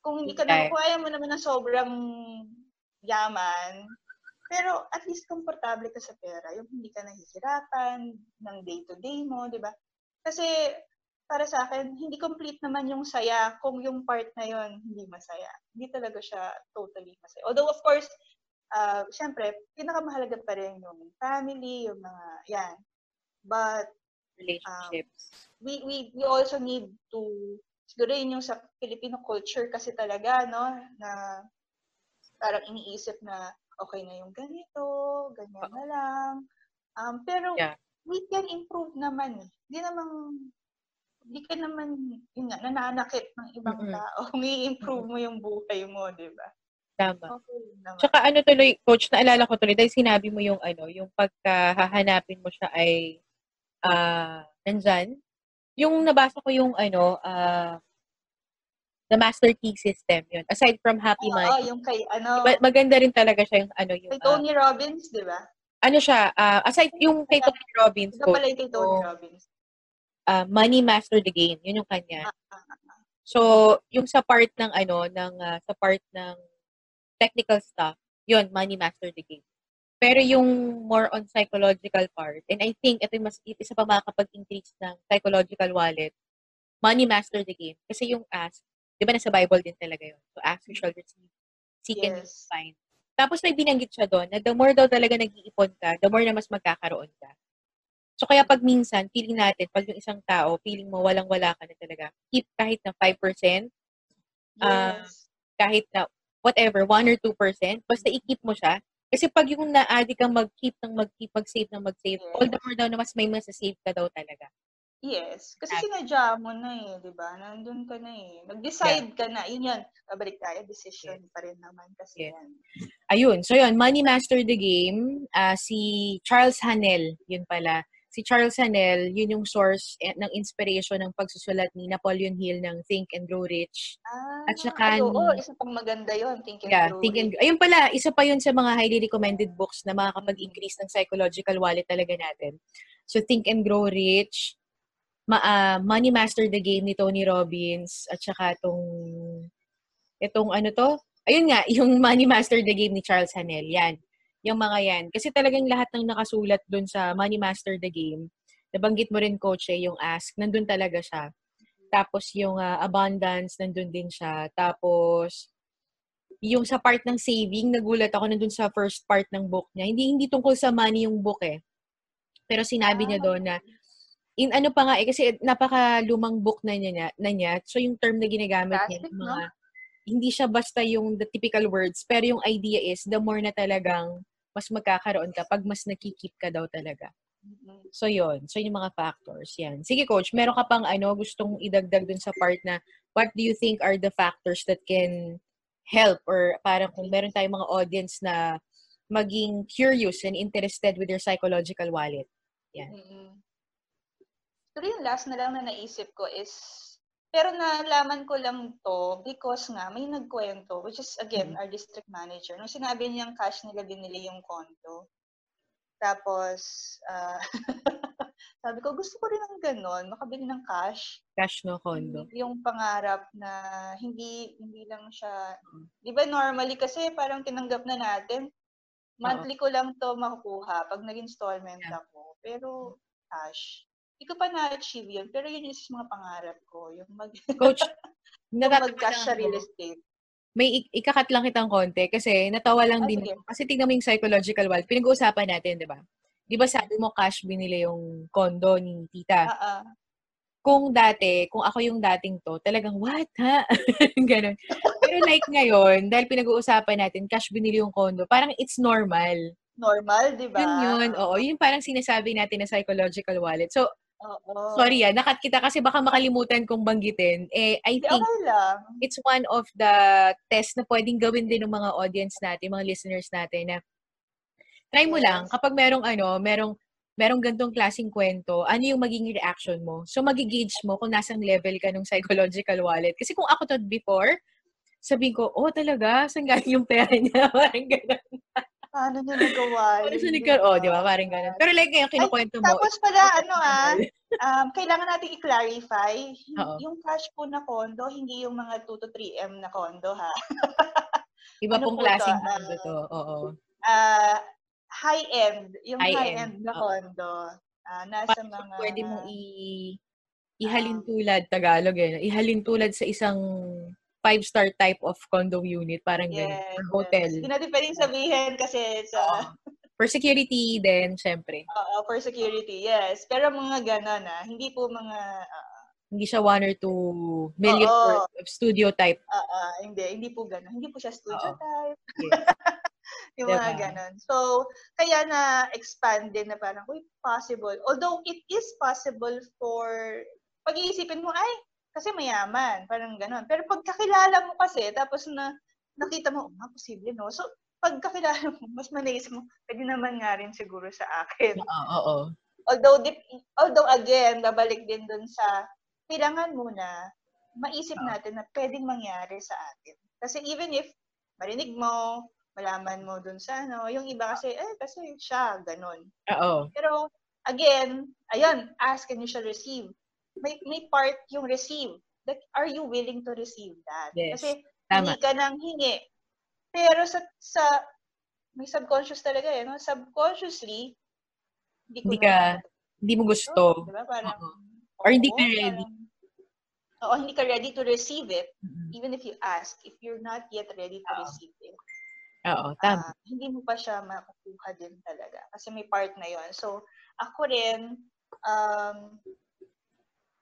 Speaker 2: Kung hindi ka
Speaker 3: Tayo.
Speaker 2: naman, kung ayaw mo naman ng sobrang yaman, pero at least komportable ka sa pera. Yung hindi ka nahihirapan ng day-to-day mo, di ba? Kasi para sa akin, hindi complete naman yung saya kung yung part na yon hindi masaya. Hindi talaga siya totally masaya. Although, of course, uh, syempre, pinakamahalaga pa rin yung family, yung mga, yan. But,
Speaker 3: relationships.
Speaker 2: Um, we, we, we also need to, siguro yun yung sa Filipino culture kasi talaga, no, na parang iniisip na okay na yung ganito, ganyan na lang. Um, pero
Speaker 3: yeah.
Speaker 2: we can improve naman eh. Hindi naman, hindi ka naman, yun nga, nananakit ng ibang
Speaker 3: Mm-mm.
Speaker 2: tao. May improve mo yung buhay mo, di ba?
Speaker 3: Tama.
Speaker 2: Okay naman.
Speaker 3: Tsaka ano tuloy, coach, naalala ko tuloy, dahil sinabi mo yung ano, yung pagkahahanapin mo siya ay ah nandyan. Yung nabasa ko yung ano, ah the master key system yun. Aside from happy
Speaker 2: Oo,
Speaker 3: money.
Speaker 2: yung kay, ano,
Speaker 3: ma- maganda rin talaga siya yung ano, yung
Speaker 2: kay Tony Robbins, di ba?
Speaker 3: ano siya, ah, aside yung kay Tony Robbins,
Speaker 2: Ito pala yung kay Tony Robbins.
Speaker 3: ah, money master the game, yun yung kanya.
Speaker 2: Ah, ah, ah.
Speaker 3: So, yung sa part ng ano, ng ah, sa part ng technical stuff, yun, money master the game. Pero yung more on psychological part, and I think ito yung mas, isa pa makakapag-increase ng psychological wallet, money master the game. Kasi yung ask, di ba nasa Bible din talaga yun? So, ask you shall receive, seek
Speaker 2: Yes.
Speaker 3: find. Tapos may binanggit siya doon na the more daw talaga nag-iipon ka, the more na mas magkakaroon ka. So kaya pag minsan, feeling natin, pag yung isang tao, feeling mo walang-wala ka na talaga, keep kahit na 5%, Ah,
Speaker 2: Yes.
Speaker 3: kahit na whatever, 1 or 2%, basta i-keep mo siya. Kasi pag yung na-addict kang mag-keep ng mag-keep, mag-save ng mag-save,
Speaker 2: Yes.
Speaker 3: all the more daw na mas may masasave ka daw talaga.
Speaker 2: Yes. Kasi
Speaker 3: At-
Speaker 2: sinadya mo na eh, di ba? Nandun ka na eh. Nag-decide ka na. Yun yun. Babalik tayo. Decision pa rin naman kasi
Speaker 3: Yes.
Speaker 2: yan.
Speaker 3: Ayun. So, yun. Money Master the Game. ah, si Charles Hanel. Yun pala. Si Charles Hanel, yun yung source eh, ng inspiration ng pagsusulat ni Napoleon Hill ng Think and Grow Rich.
Speaker 2: Ah,
Speaker 3: At saka
Speaker 2: ay, oo,
Speaker 3: ni-
Speaker 2: isa pang maganda yun. Think and
Speaker 3: Yeah,
Speaker 2: Grow
Speaker 3: Think and
Speaker 2: Rich.
Speaker 3: Ayun pala, isa pa yun sa mga highly recommended books na makakapag-increase ng psychological wallet talaga natin. So, Think and Grow Rich, ma ah, Money Master the Game ni Tony Robbins, at saka itong, itong ano to? Ayun nga, yung Money Master the Game ni Charles Hanel. Yan. Yung mga yan. Kasi talagang lahat ng nakasulat dun sa Money Master the Game, nabanggit mo rin, coach, eh, yung ask, nandun talaga siya. Tapos yung ah, abundance, nandun din siya. Tapos, yung sa part ng saving, nagulat ako nandun sa first part ng book niya. Hindi hindi tungkol sa money yung book eh. Pero sinabi niya
Speaker 2: Ah.
Speaker 3: doon na in ano pa nga eh kasi napaka lumang book na niya na niya. So yung term na ginagamit niya
Speaker 2: Classic,
Speaker 3: yung
Speaker 2: no?
Speaker 3: mga hindi siya basta yung the typical words, pero yung idea is the more na talagang mas magkakaroon ka pag mas nakikip ka daw talaga. So yun, so yung mga factors yan. Sige coach, meron ka pang ano gustong idagdag dun sa part na what do you think are the factors that can help or parang kung meron tayong mga audience na maging curious and interested with your psychological wallet. Yan.
Speaker 2: Mm-mm. Pero yung last na lang na naisip ko is, pero nalaman ko lang to because nga may nagkwento, which is again,
Speaker 3: Mm.
Speaker 2: our district manager. Nung sinabi niyang cash nila binili yung condo. Tapos, ah, sabi ko, gusto ko rin ng ganon, makabili ng cash.
Speaker 3: Cash no condo.
Speaker 2: Yung pangarap na hindi hindi lang siya, di ba normally kasi parang tinanggap na natin, monthly ko lang to makukuha pag nag-installment
Speaker 3: Yeah.
Speaker 2: ako. Pero cash. Hindi ko pa na-achieve yun. Pero yun yung mga pangarap ko. Yung mag,
Speaker 3: Coach,
Speaker 2: mag-cash sa real estate.
Speaker 3: may ik- ikakat lang kitang konti kasi natawa lang
Speaker 2: Ah,
Speaker 3: din. Kasi tignan mo yung psychological wallet. Pinag-uusapan natin, di ba? Di ba sabi mo cash binili yung condo ni tita?
Speaker 2: Ah.
Speaker 3: Kung dati, kung ako yung dating to, talagang, what, ha? Ganon. Pero like ngayon, dahil pinag-uusapan natin, cash binili yung condo, parang it's normal.
Speaker 2: Normal, di ba?
Speaker 3: Yun yun, oo. Yun parang sinasabi natin na psychological wallet. So,
Speaker 2: Oo.
Speaker 3: sorry ah, nakat kita kasi baka makalimutan kong banggitin. Eh, I
Speaker 2: Hindi,
Speaker 3: think
Speaker 2: okay lang.
Speaker 3: it's one of the tests na pwedeng gawin din ng mga audience natin, mga listeners natin na try mo lang kapag merong ano, merong merong gantong klaseng kwento, ano yung magiging reaction mo? So, magigauge mo kung nasang level ka ng psychological wallet. Kasi kung ako to before, sabihin ko, oh talaga, saan galing yung pera niya? Parang gano'n.
Speaker 2: Paano niya nagawa
Speaker 3: sa
Speaker 2: di
Speaker 3: nagkaroon, oh, di ba? Parang gano'n. Pero like ngayon, kinukwento mo.
Speaker 2: Tapos pala, ano ah, um, kailangan natin i-clarify,
Speaker 3: Oo.
Speaker 2: yung cash po na condo, hindi yung mga 2 to 3 M na condo ha.
Speaker 3: Iba
Speaker 2: ano
Speaker 3: pong
Speaker 2: po to,
Speaker 3: klaseng
Speaker 2: ah,
Speaker 3: condo to. Oo.
Speaker 2: ah, high-end, yung
Speaker 3: High-end,
Speaker 2: high-end na condo. Ah, nasa
Speaker 3: Parang
Speaker 2: mga
Speaker 3: pwede mong i ihalin
Speaker 2: Um,
Speaker 3: tulad, Tagalog eh, ihalin tulad sa isang five-star type of condo unit, parang ganun,
Speaker 2: yes,
Speaker 3: or hotel.
Speaker 2: yes. Hindi natin pwedeng sabihin kasi sa
Speaker 3: Oo. For security din, syempre.
Speaker 2: oo, for security, yes. Pero mga ganon ah, hindi po mga ah,
Speaker 3: Hindi siya one or two million
Speaker 2: Oo.
Speaker 3: worth of studio type.
Speaker 2: ah, ah, hindi, hindi po ganon. Hindi po siya studio
Speaker 3: Oo.
Speaker 2: type.
Speaker 3: Yes.
Speaker 2: yung mga
Speaker 3: Diba?
Speaker 2: ganon. So, kaya na-expand din na parang, uy, possible. Although, it is possible for, pag-iisipin mo, ay, kasi mayaman, parang ganon. Pero pag kakilala mo kasi, tapos na, nakita mo, oh, nga, posible, no? So, pag kakilala mo, mas manaisip mo, pwede naman nga rin siguro sa akin.
Speaker 3: Oo, oo.
Speaker 2: Although, dip, although again, babalik din dun sa, kailangan muna, maisip
Speaker 3: Oo.
Speaker 2: natin na pwedeng mangyari sa atin. Kasi even if marinig mo, malaman mo dun sa ano, yung iba kasi, eh, kasi siya, ganun.
Speaker 3: Oo.
Speaker 2: Pero, again, ayun, ask and you shall receive. May, may part yung receive. Like, are you willing to receive that?
Speaker 3: Yes.
Speaker 2: Kasi,
Speaker 3: Tama.
Speaker 2: hindi ka nang hingi. Pero sa, sa, may subconscious talaga eh, no? Subconsciously, hindi ko
Speaker 3: Hindi
Speaker 2: na
Speaker 3: ka- Hindi mo gusto.
Speaker 2: Diba? Parang,
Speaker 3: Oo. Or hindi ka ready.
Speaker 2: parang- Oo, hindi ka ready to receive it,
Speaker 3: Mm-mm.
Speaker 2: even if you ask, if you're not yet ready to
Speaker 3: Oo.
Speaker 2: receive it.
Speaker 3: Oo, tama.
Speaker 2: ah, hindi mo pa siya makukuha din talaga. Kasi may part na yon So, ako rin, um,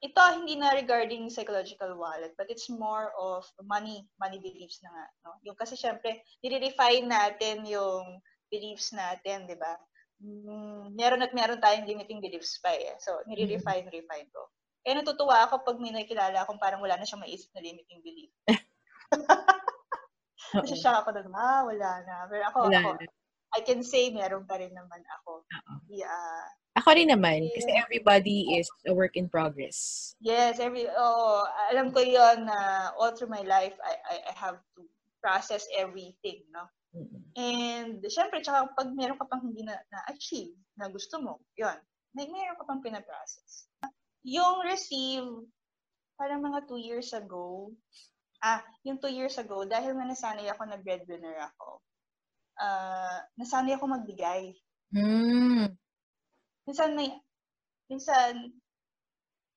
Speaker 2: ito hindi na regarding psychological wallet, but it's more of money, money beliefs na nga. No? Yung kasi syempre, nire-refine natin yung beliefs natin, di ba? Mm, meron at meron tayong limiting beliefs pa eh. So, nire-refine, refine ko. Kaya natutuwa ako pag may nakilala akong parang wala na siyang maisip na limiting belief. Kasi siya ako doon, ah, wala na. Pero ako,
Speaker 3: Wala
Speaker 2: ako,
Speaker 3: na.
Speaker 2: I can say meron pa rin naman ako.
Speaker 3: Oo.
Speaker 2: Yeah.
Speaker 3: Ako rin naman, kasi
Speaker 2: Yeah.
Speaker 3: everybody is a work in progress.
Speaker 2: Yes, every, oh, alam ko yon na all through my life, I, I, I have to process everything, no?
Speaker 3: Mm-mm.
Speaker 2: And, syempre, tsaka pag meron ka pang hindi na, na-achieve, na gusto mo, yon may meron ka pang pinaprocess. Yung receive, parang mga two years ago, ah, yung two years ago, dahil nga nasanay ako na breadwinner ako, ah, nasanay ako magbigay.
Speaker 3: Hmm.
Speaker 2: Minsan may, minsan,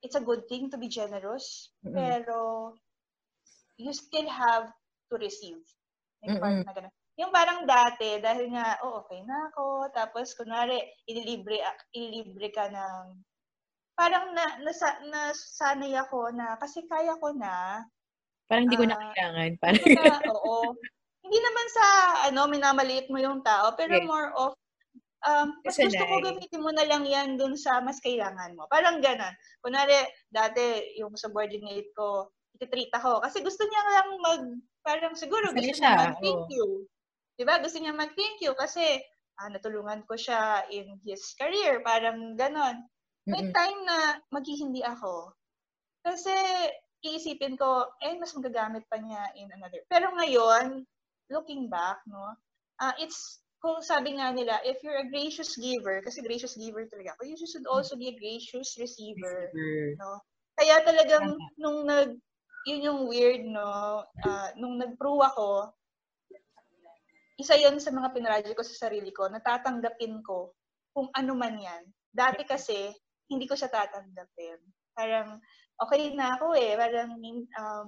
Speaker 2: it's a good thing to be generous,
Speaker 3: Mm-mm.
Speaker 2: pero you still have to receive. Part
Speaker 3: Mm-mm.
Speaker 2: na ganun. Yung parang dati, dahil nga, oh, okay na ako, tapos kunwari, ililibre, ililibre ka ng, parang na, nasa, nasanay ako na, kasi kaya ko na,
Speaker 3: Parang hindi ko na
Speaker 2: Ah,
Speaker 3: kailangan. Parang,
Speaker 2: hindi na, oo. Hindi naman sa, ano, minamaliit mo yung tao, pero
Speaker 3: Yes.
Speaker 2: more of, um, mas gusto ko gamitin mo na lang yan dun sa mas kailangan mo. Parang ganon. Kunwari, dati, yung subordinate ko, ititreat ako. Kasi gusto niya lang mag, parang siguro
Speaker 3: Masaya
Speaker 2: gusto
Speaker 3: siya,
Speaker 2: niya mag-thank
Speaker 3: oo.
Speaker 2: you. Diba? Gusto niya mag-thank you kasi ah, natulungan ko siya in his career. Parang ganon. May
Speaker 3: Mm-mm.
Speaker 2: time na maghihindi ako. Kasi iisipin ko, eh, mas magagamit pa niya in another. Pero ngayon, looking back, no, ah it's, kung sabi nga nila, if you're a gracious giver, kasi gracious giver talaga ako, you should also be a gracious receiver.
Speaker 3: Receiver.
Speaker 2: No? Kaya talagang, nung nag, yun yung weird, no, ah, nung nag-prove ako, isa yon sa mga pinradyo ko sa sarili ko, natatanggapin ko kung ano man yan. Dati kasi, hindi ko siya tatanggapin. Parang, okay na ako eh. Parang, um,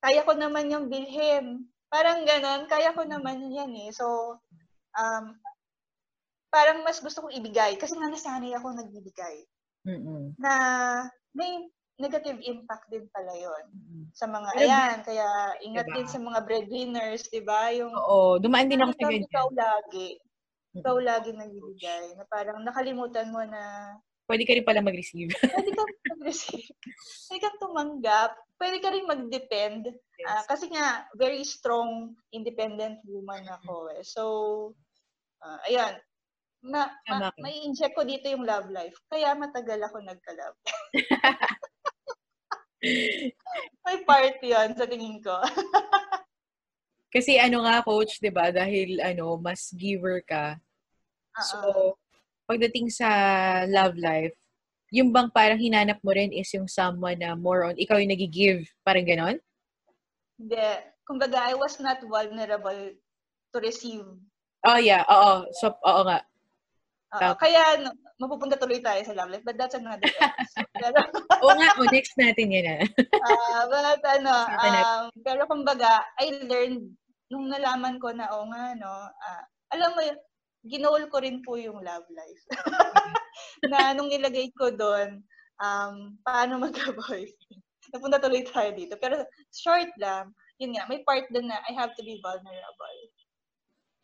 Speaker 2: kaya ko naman yung bilhin. Parang ganon, kaya ko naman yan eh. So, um, parang mas gusto kong ibigay. Kasi nga nasanay ako nagbibigay.
Speaker 3: Mm-mm.
Speaker 2: Na may negative impact din pala yon sa mga,
Speaker 3: Pero-
Speaker 2: ayan, kaya ingat
Speaker 3: Diba?
Speaker 2: din sa mga breadwinners, di ba? Yung,
Speaker 3: Oo, dumaan din ako sa
Speaker 2: ikaw,
Speaker 3: ganyan.
Speaker 2: ikaw lagi. Ikaw
Speaker 3: Mm-mm.
Speaker 2: lagi nagbibigay. Na parang nakalimutan mo na
Speaker 3: Pwede ka rin pala mag-receive.
Speaker 2: pwede kang mag-receive. Pwede kang tumanggap. Pwede ka rin mag-depend. Ah,
Speaker 3: Yes.
Speaker 2: kasi nga, very strong, independent woman ako eh. So, ah, ayan. Ma, ma,
Speaker 3: Tama ka.
Speaker 2: may inject ko dito yung love life. Kaya matagal ako nagka-love. may part yun sa tingin ko.
Speaker 3: Kasi ano nga, coach, di ba, dahil ano, mas giver ka.
Speaker 2: Ah,
Speaker 3: So,
Speaker 2: ah.
Speaker 3: pagdating sa love life, yung bang parang hinanap mo rin is yung someone na more on, ikaw yung nag-give, parang ganon?
Speaker 2: Hindi. Kumbaga, I was not vulnerable to receive.
Speaker 3: Oh, yeah. Oo. So, oo nga. Tama.
Speaker 2: kaya no, mapupunta tuloy tayo sa love life, but that's another episode. pero,
Speaker 3: Oo nga. Oh, next natin yan ah.
Speaker 2: ah, but ano, um, pero kumbaga, I learned nung nalaman ko na, oh nga, no, ah, alam mo, yun, ginol ko rin po yung love life. na nung nilagay ko doon, um, paano magka-boyfriend. Napunta tuloy tayo dito. Pero short lang, yun nga, may part doon na I have to be vulnerable.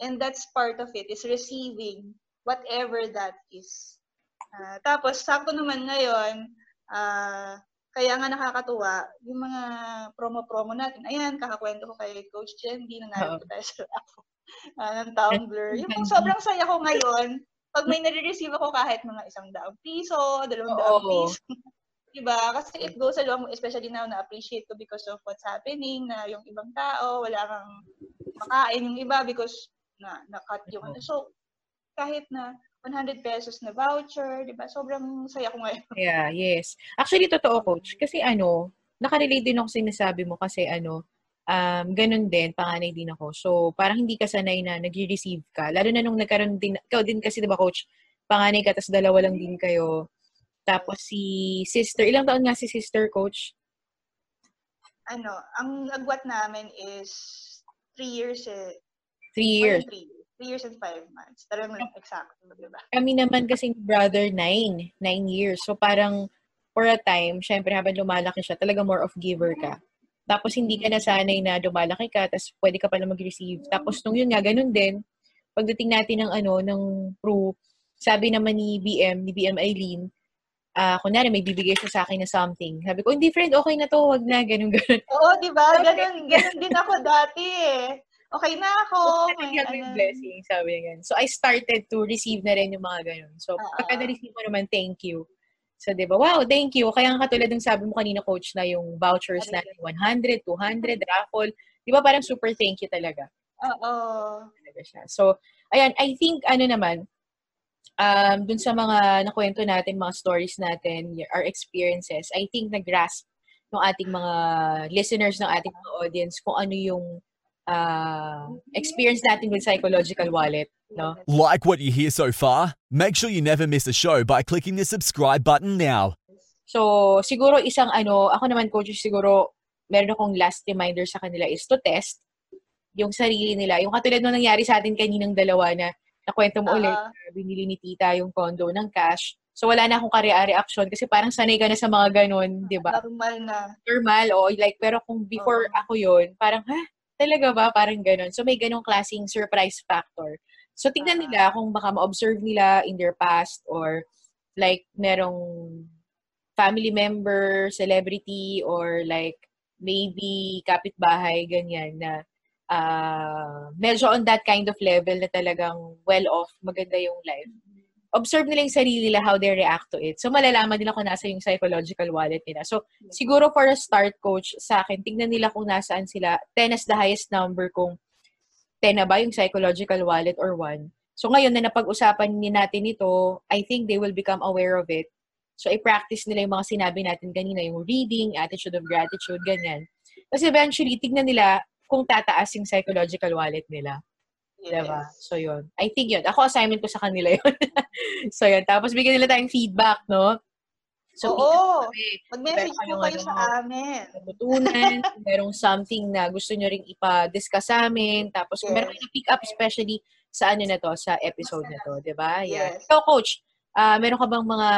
Speaker 2: And that's part of it, is receiving whatever that is. Ah, tapos, sakto naman ngayon, ah, kaya nga nakakatuwa, yung mga promo-promo natin, ayan, kakakwento ko kay Coach Jen, di na narito tayo sa ako, ah, ng Tumblr. Yung sobrang saya ko ngayon, pag may nare-receive ako kahit mga isang daang piso, dalawang daang
Speaker 3: Oo.
Speaker 2: piso, Diba? Kasi it goes along, especially now na-appreciate ko because of what's happening, na yung ibang tao, wala kang makain yung iba because na na-cut yung ano. So, kahit na 100 pesos na voucher, di ba? Sobrang saya ko ngayon.
Speaker 3: Yeah, yes. Actually, totoo, coach. Kasi ano, nakarelate din ako sa sinasabi mo kasi ano, um, ganun din, panganay din ako. So, parang hindi ka sanay na nag-receive ka. Lalo na nung nagkaroon din, ikaw din kasi, di ba, coach, panganay ka, tapos dalawa lang din kayo. Tapos si sister, ilang taon nga si sister, coach?
Speaker 2: Ano, ang agwat namin is three years eh.
Speaker 3: Three years.
Speaker 2: Three, three years and five months. Talagang exact, di ba?
Speaker 3: Kami naman kasi brother, nine. Nine years. So, parang for a time, syempre habang lumalaki siya, talaga more of giver ka. Tapos, hindi ka nasanay na lumalaki ka, tapos pwede ka pala mag-receive. Tapos, nung yun nga, ganun din, pagdating natin ng ano, ng crew, sabi naman ni BM, ni BM Eileen, ah kunwari may bibigay siya sa akin na something. Sabi ko, hindi friend, okay na to, wag na, ganun, ganun.
Speaker 2: Oo, di ba?
Speaker 3: Okay.
Speaker 2: Ganun, ganun din ako dati eh. Okay na ako.
Speaker 3: May,
Speaker 2: May, ano,
Speaker 3: blessing, sabi niya. So, I started to receive na rin yung mga ganun. So,
Speaker 2: Oo.
Speaker 3: pagka na-receive mo naman, thank you. So, di ba? Wow, thank you. Kaya nga katulad ng sabi mo kanina, coach, na yung vouchers natin, 100, 200, raffle. Di ba parang super thank you talaga.
Speaker 2: Oo.
Speaker 3: talaga siya. So, ayan, I think, ano naman, um, dun sa mga nakwento natin, mga stories natin, our experiences, I think nag-grasp ng ating mga listeners, ng ating mga audience, kung ano yung uh, experience natin with psychological wallet, no?
Speaker 5: Like what you hear so far? Make sure you never miss a show by clicking the subscribe button now.
Speaker 3: So, siguro isang ano, ako naman coach, siguro meron akong last reminder sa kanila is to test yung sarili nila. Yung katulad nung nangyari sa atin kaninang dalawa na nakwento mo ulit,
Speaker 2: Oo.
Speaker 3: na binili ni tita yung condo ng cash. So, wala na akong karea-reaction kasi parang sanay ka na sa mga ganun, di ba?
Speaker 2: Normal na.
Speaker 3: Normal, o like, pero kung before
Speaker 2: Oo.
Speaker 3: ako yun, parang, ha? Talaga ba? Parang ganun. So, may ganung klaseng surprise factor. So, tingnan
Speaker 2: Ah.
Speaker 3: nila kung baka ma-observe nila in their past or like, merong family member, celebrity, or like, maybe kapitbahay, ganyan, na ah medyo on that kind of level na talagang well-off, maganda yung life. Observe nila yung sarili nila, how they react to it. So, malalaman nila kung nasa yung psychological wallet nila. So, siguro for a start, coach, sa akin, tignan nila kung nasaan sila. 10 as the highest number kung 10 na ba yung psychological wallet or 1. So, ngayon na napag-usapan ni natin ito, I think they will become aware of it. So, i-practice nila yung mga sinabi natin kanina, yung reading, attitude of gratitude, ganyan. Kasi eventually, tignan nila kung tataas yung psychological wallet nila.
Speaker 2: Yes.
Speaker 3: Diba? So, yun. I think yun. Ako, assignment ko sa kanila yun. so, yun. Tapos, bigyan nila tayong feedback, no? So,
Speaker 2: Oo. Mag-message po kayo
Speaker 3: ano,
Speaker 2: sa amin.
Speaker 3: natutunan, merong something na gusto nyo ring ipa-discuss sa amin. Tapos, kung meron
Speaker 2: Yes.
Speaker 3: kayong pick up, especially sa ano na to, sa episode na to, di ba? Yan.
Speaker 2: Yes.
Speaker 3: Ikaw, coach, ah meron ka bang mga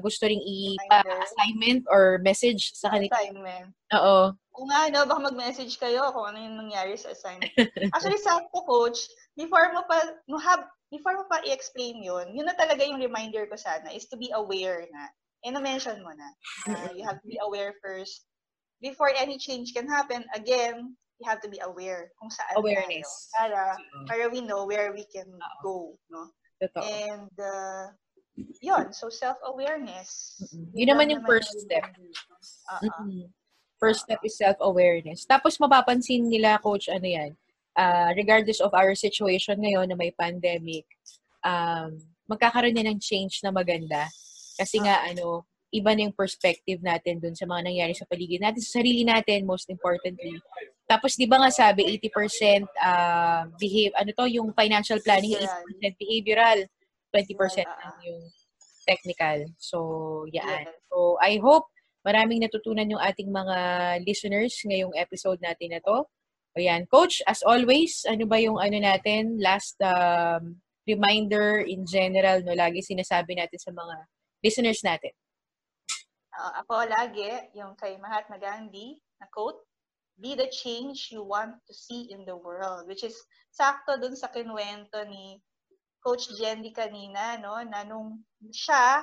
Speaker 3: gusto ring ipa-assignment or message sa kanila?
Speaker 2: Assignment.
Speaker 3: Oo.
Speaker 2: Kung nga, no, baka mag-message kayo kung ano yung nangyari sa assignment. Actually, sa ako, coach, before mo pa, no, have, before mo pa i-explain yun, yun na talaga yung reminder ko sana, is to be aware na. And na-mention mo na. Uh, you have to be aware first. Before any change can happen, again, you have to be aware kung saan
Speaker 3: Awareness.
Speaker 2: tayo. Para, para we know where we can
Speaker 3: Oo.
Speaker 2: go, no?
Speaker 3: Totoo.
Speaker 2: And, uh, yun, so self-awareness.
Speaker 3: Mm-mm. Yun naman yung first step.
Speaker 2: Uh-uh.
Speaker 3: Mm-mm. First step is self-awareness. Tapos mapapansin nila, coach, ano yan, ah, regardless of our situation ngayon na may pandemic, um, magkakaroon din ng change na maganda. Kasi nga, ano, iba na yung perspective natin dun sa mga nangyari sa paligid natin, sa sarili natin, most importantly. Tapos, di ba nga sabi, 80% uh, behave, ano to, yung financial planning,
Speaker 2: Behavioral.
Speaker 3: 80% behavioral, 20%
Speaker 2: Yeah.
Speaker 3: lang yung technical. So, yan. So, I hope maraming natutunan yung ating mga listeners ngayong episode natin na to. Ayan. Coach, as always, ano ba yung ano natin, last um, reminder in general, no, lagi sinasabi natin sa mga listeners natin.
Speaker 2: Ah, ako lagi, yung kay Mahatma Gandhi na quote, be the change you want to see in the world. Which is sakto dun sa kinwento ni Coach Jendy kanina, no, na nung siya,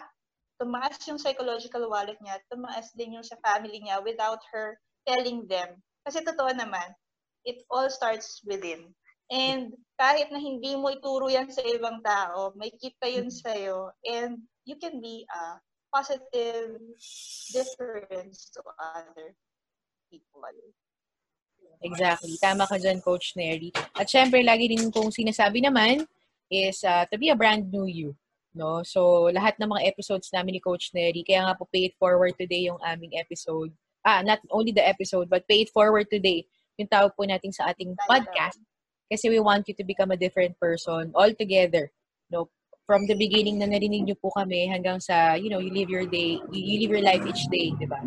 Speaker 2: tumaas yung psychological wallet niya, tumaas din yung sa family niya without her telling them. Kasi totoo naman, it all starts within. And kahit na hindi mo ituro yan sa ibang tao, may kita yun sa'yo. And you can be a positive difference to other people.
Speaker 3: Exactly. Tama ka dyan, Coach Neri. At syempre, lagi din kong sinasabi naman is uh, to be a brand new you. No? So, lahat ng mga episodes namin ni Coach Neri, kaya nga po pay it forward today yung aming episode. Ah, not only the episode, but pay it forward today. Yung tawag po natin sa ating podcast. Kasi we want you to become a different person altogether. No? From the beginning na narinig niyo po kami hanggang sa, you know, you live your day, you, live your life each day, di ba?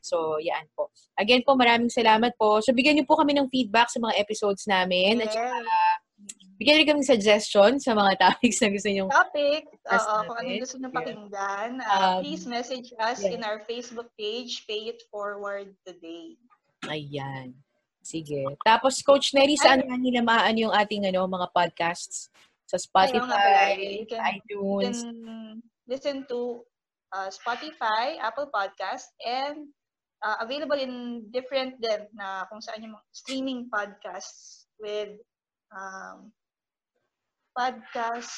Speaker 3: So, yan po. Again po, maraming salamat po. So, bigyan niyo po kami ng feedback sa mga episodes namin. At saka, bigyan niyo kami suggestion sa mga topics na gusto niyo.
Speaker 2: Topic, oo, kung anong gusto nyo pakinggan, uh,
Speaker 3: Um,
Speaker 2: please message us
Speaker 3: yeah.
Speaker 2: in our Facebook page, Pay It Forward Today.
Speaker 3: Ayan. Sige. Tapos, Coach Neri, saan nga nila maaano yung ating ano, mga podcasts? Sa Spotify,
Speaker 2: you can- You
Speaker 3: iTunes.
Speaker 2: can listen to uh, Spotify, Apple Podcast, and uh, available in different din na kung saan yung streaming podcasts with um, podcast,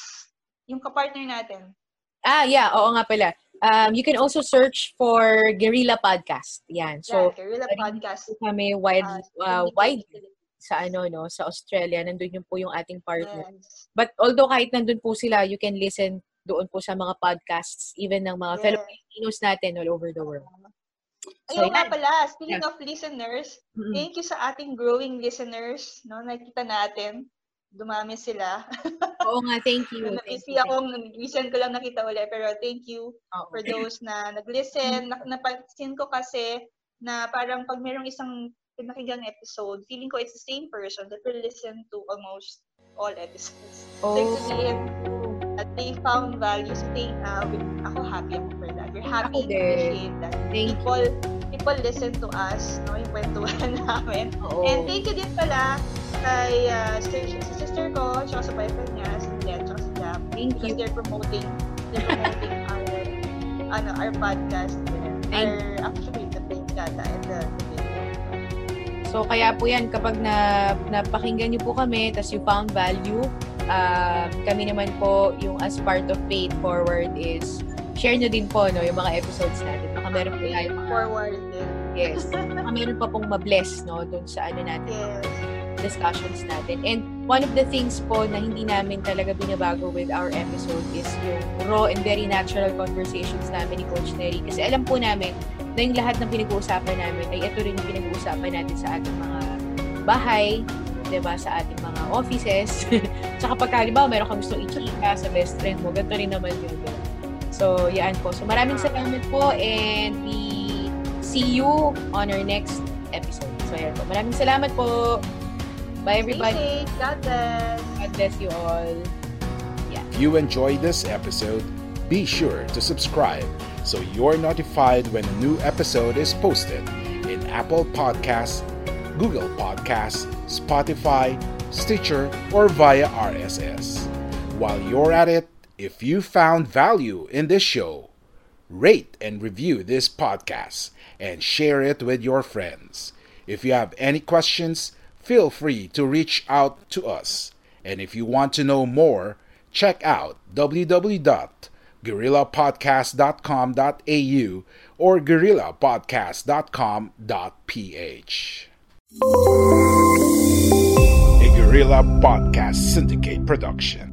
Speaker 2: yung kapartner natin.
Speaker 3: Ah, yeah. Oo nga pala. Um, you can also search for Guerrilla Podcast. Yan. So,
Speaker 2: So, Guerrilla Podcast.
Speaker 3: po kami wide, uh,
Speaker 2: uh,
Speaker 3: wide sa ano, no, sa Australia. Nandun yung po yung ating partner.
Speaker 2: Yes.
Speaker 3: But although kahit nandun po sila, you can listen doon po sa mga podcasts, even ng mga fellow
Speaker 2: Yes.
Speaker 3: Filipinos natin all over the world. So,
Speaker 2: Ayun nga
Speaker 3: yan.
Speaker 2: pala, speaking of listeners,
Speaker 3: Mm-mm.
Speaker 2: thank you sa ating growing listeners. No, nakita natin, dumami sila.
Speaker 3: Oo nga, thank you. Thank
Speaker 2: Naisip
Speaker 3: you.
Speaker 2: ako, recent ko lang nakita ulit, pero thank you
Speaker 3: Oo.
Speaker 2: for those na nag-listen. Na, napansin ko kasi na parang pag merong isang pinakinggang episode, feeling ko it's the same person that will listen to almost all episodes. So,
Speaker 3: Oh.
Speaker 2: ibig sabihin, that they found value. So, thank, uh, with, ako happy ako for that. We're happy
Speaker 3: Ako
Speaker 2: to appreciate that.
Speaker 3: Thank you.
Speaker 2: People, people listen to us, no, yung kwentuhan namin.
Speaker 3: Oo.
Speaker 2: And thank you din pala kay uh, sister, sa sister ko, tsaka sa boyfriend niya, si Jen, tsaka si Jam.
Speaker 3: Thank you.
Speaker 2: they're promoting, they're promoting our, ano, our podcast.
Speaker 3: Thank
Speaker 2: Our, actually, the thing data and the, the video.
Speaker 3: So, kaya po yan, kapag na, napakinggan niyo po kami, tas you found value, um, kami naman po, yung as part of It Forward is, share nyo din po, no, yung mga episodes natin. Baka meron po tayo mga,
Speaker 2: forward din.
Speaker 3: yes, baka meron pa pong mabless, no, dun sa ano natin,
Speaker 2: Yes.
Speaker 3: Discussions natin. And one of the things po na hindi namin talaga binabago with our episode is yung raw and very natural conversations namin ni Coach Neri. Kasi alam po namin na yung lahat ng pinag-uusapan namin ay ito rin yung pinag-uusapan natin sa ating mga bahay, 'di ba sa ating mga offices. Tsaka pagka, halimbawa, meron kang gusto i-chika sa best friend mo, ganito rin naman yun. diba? So, yan po. So, maraming salamat po and we see you on our next episode. So, yan po. Maraming salamat po. Bye, everybody.
Speaker 2: Stay safe. God bless.
Speaker 3: God bless you all.
Speaker 1: If you enjoyed this episode, be sure to subscribe so you're notified when a new episode is posted in Apple Podcasts, Google Podcasts, Spotify, Stitcher, or via RSS. While you're at it, if you found value in this show, rate and review this podcast and share it with your friends. If you have any questions, feel free to reach out to us. And if you want to know more, check out www.guerrillapodcast.com.au or guerrillapodcast.com.ph. A Guerrilla Podcast Syndicate production.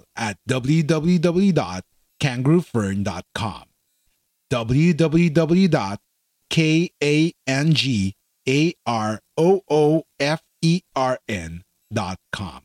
Speaker 1: at www.kangaroofern.com. www.kangaroofern.com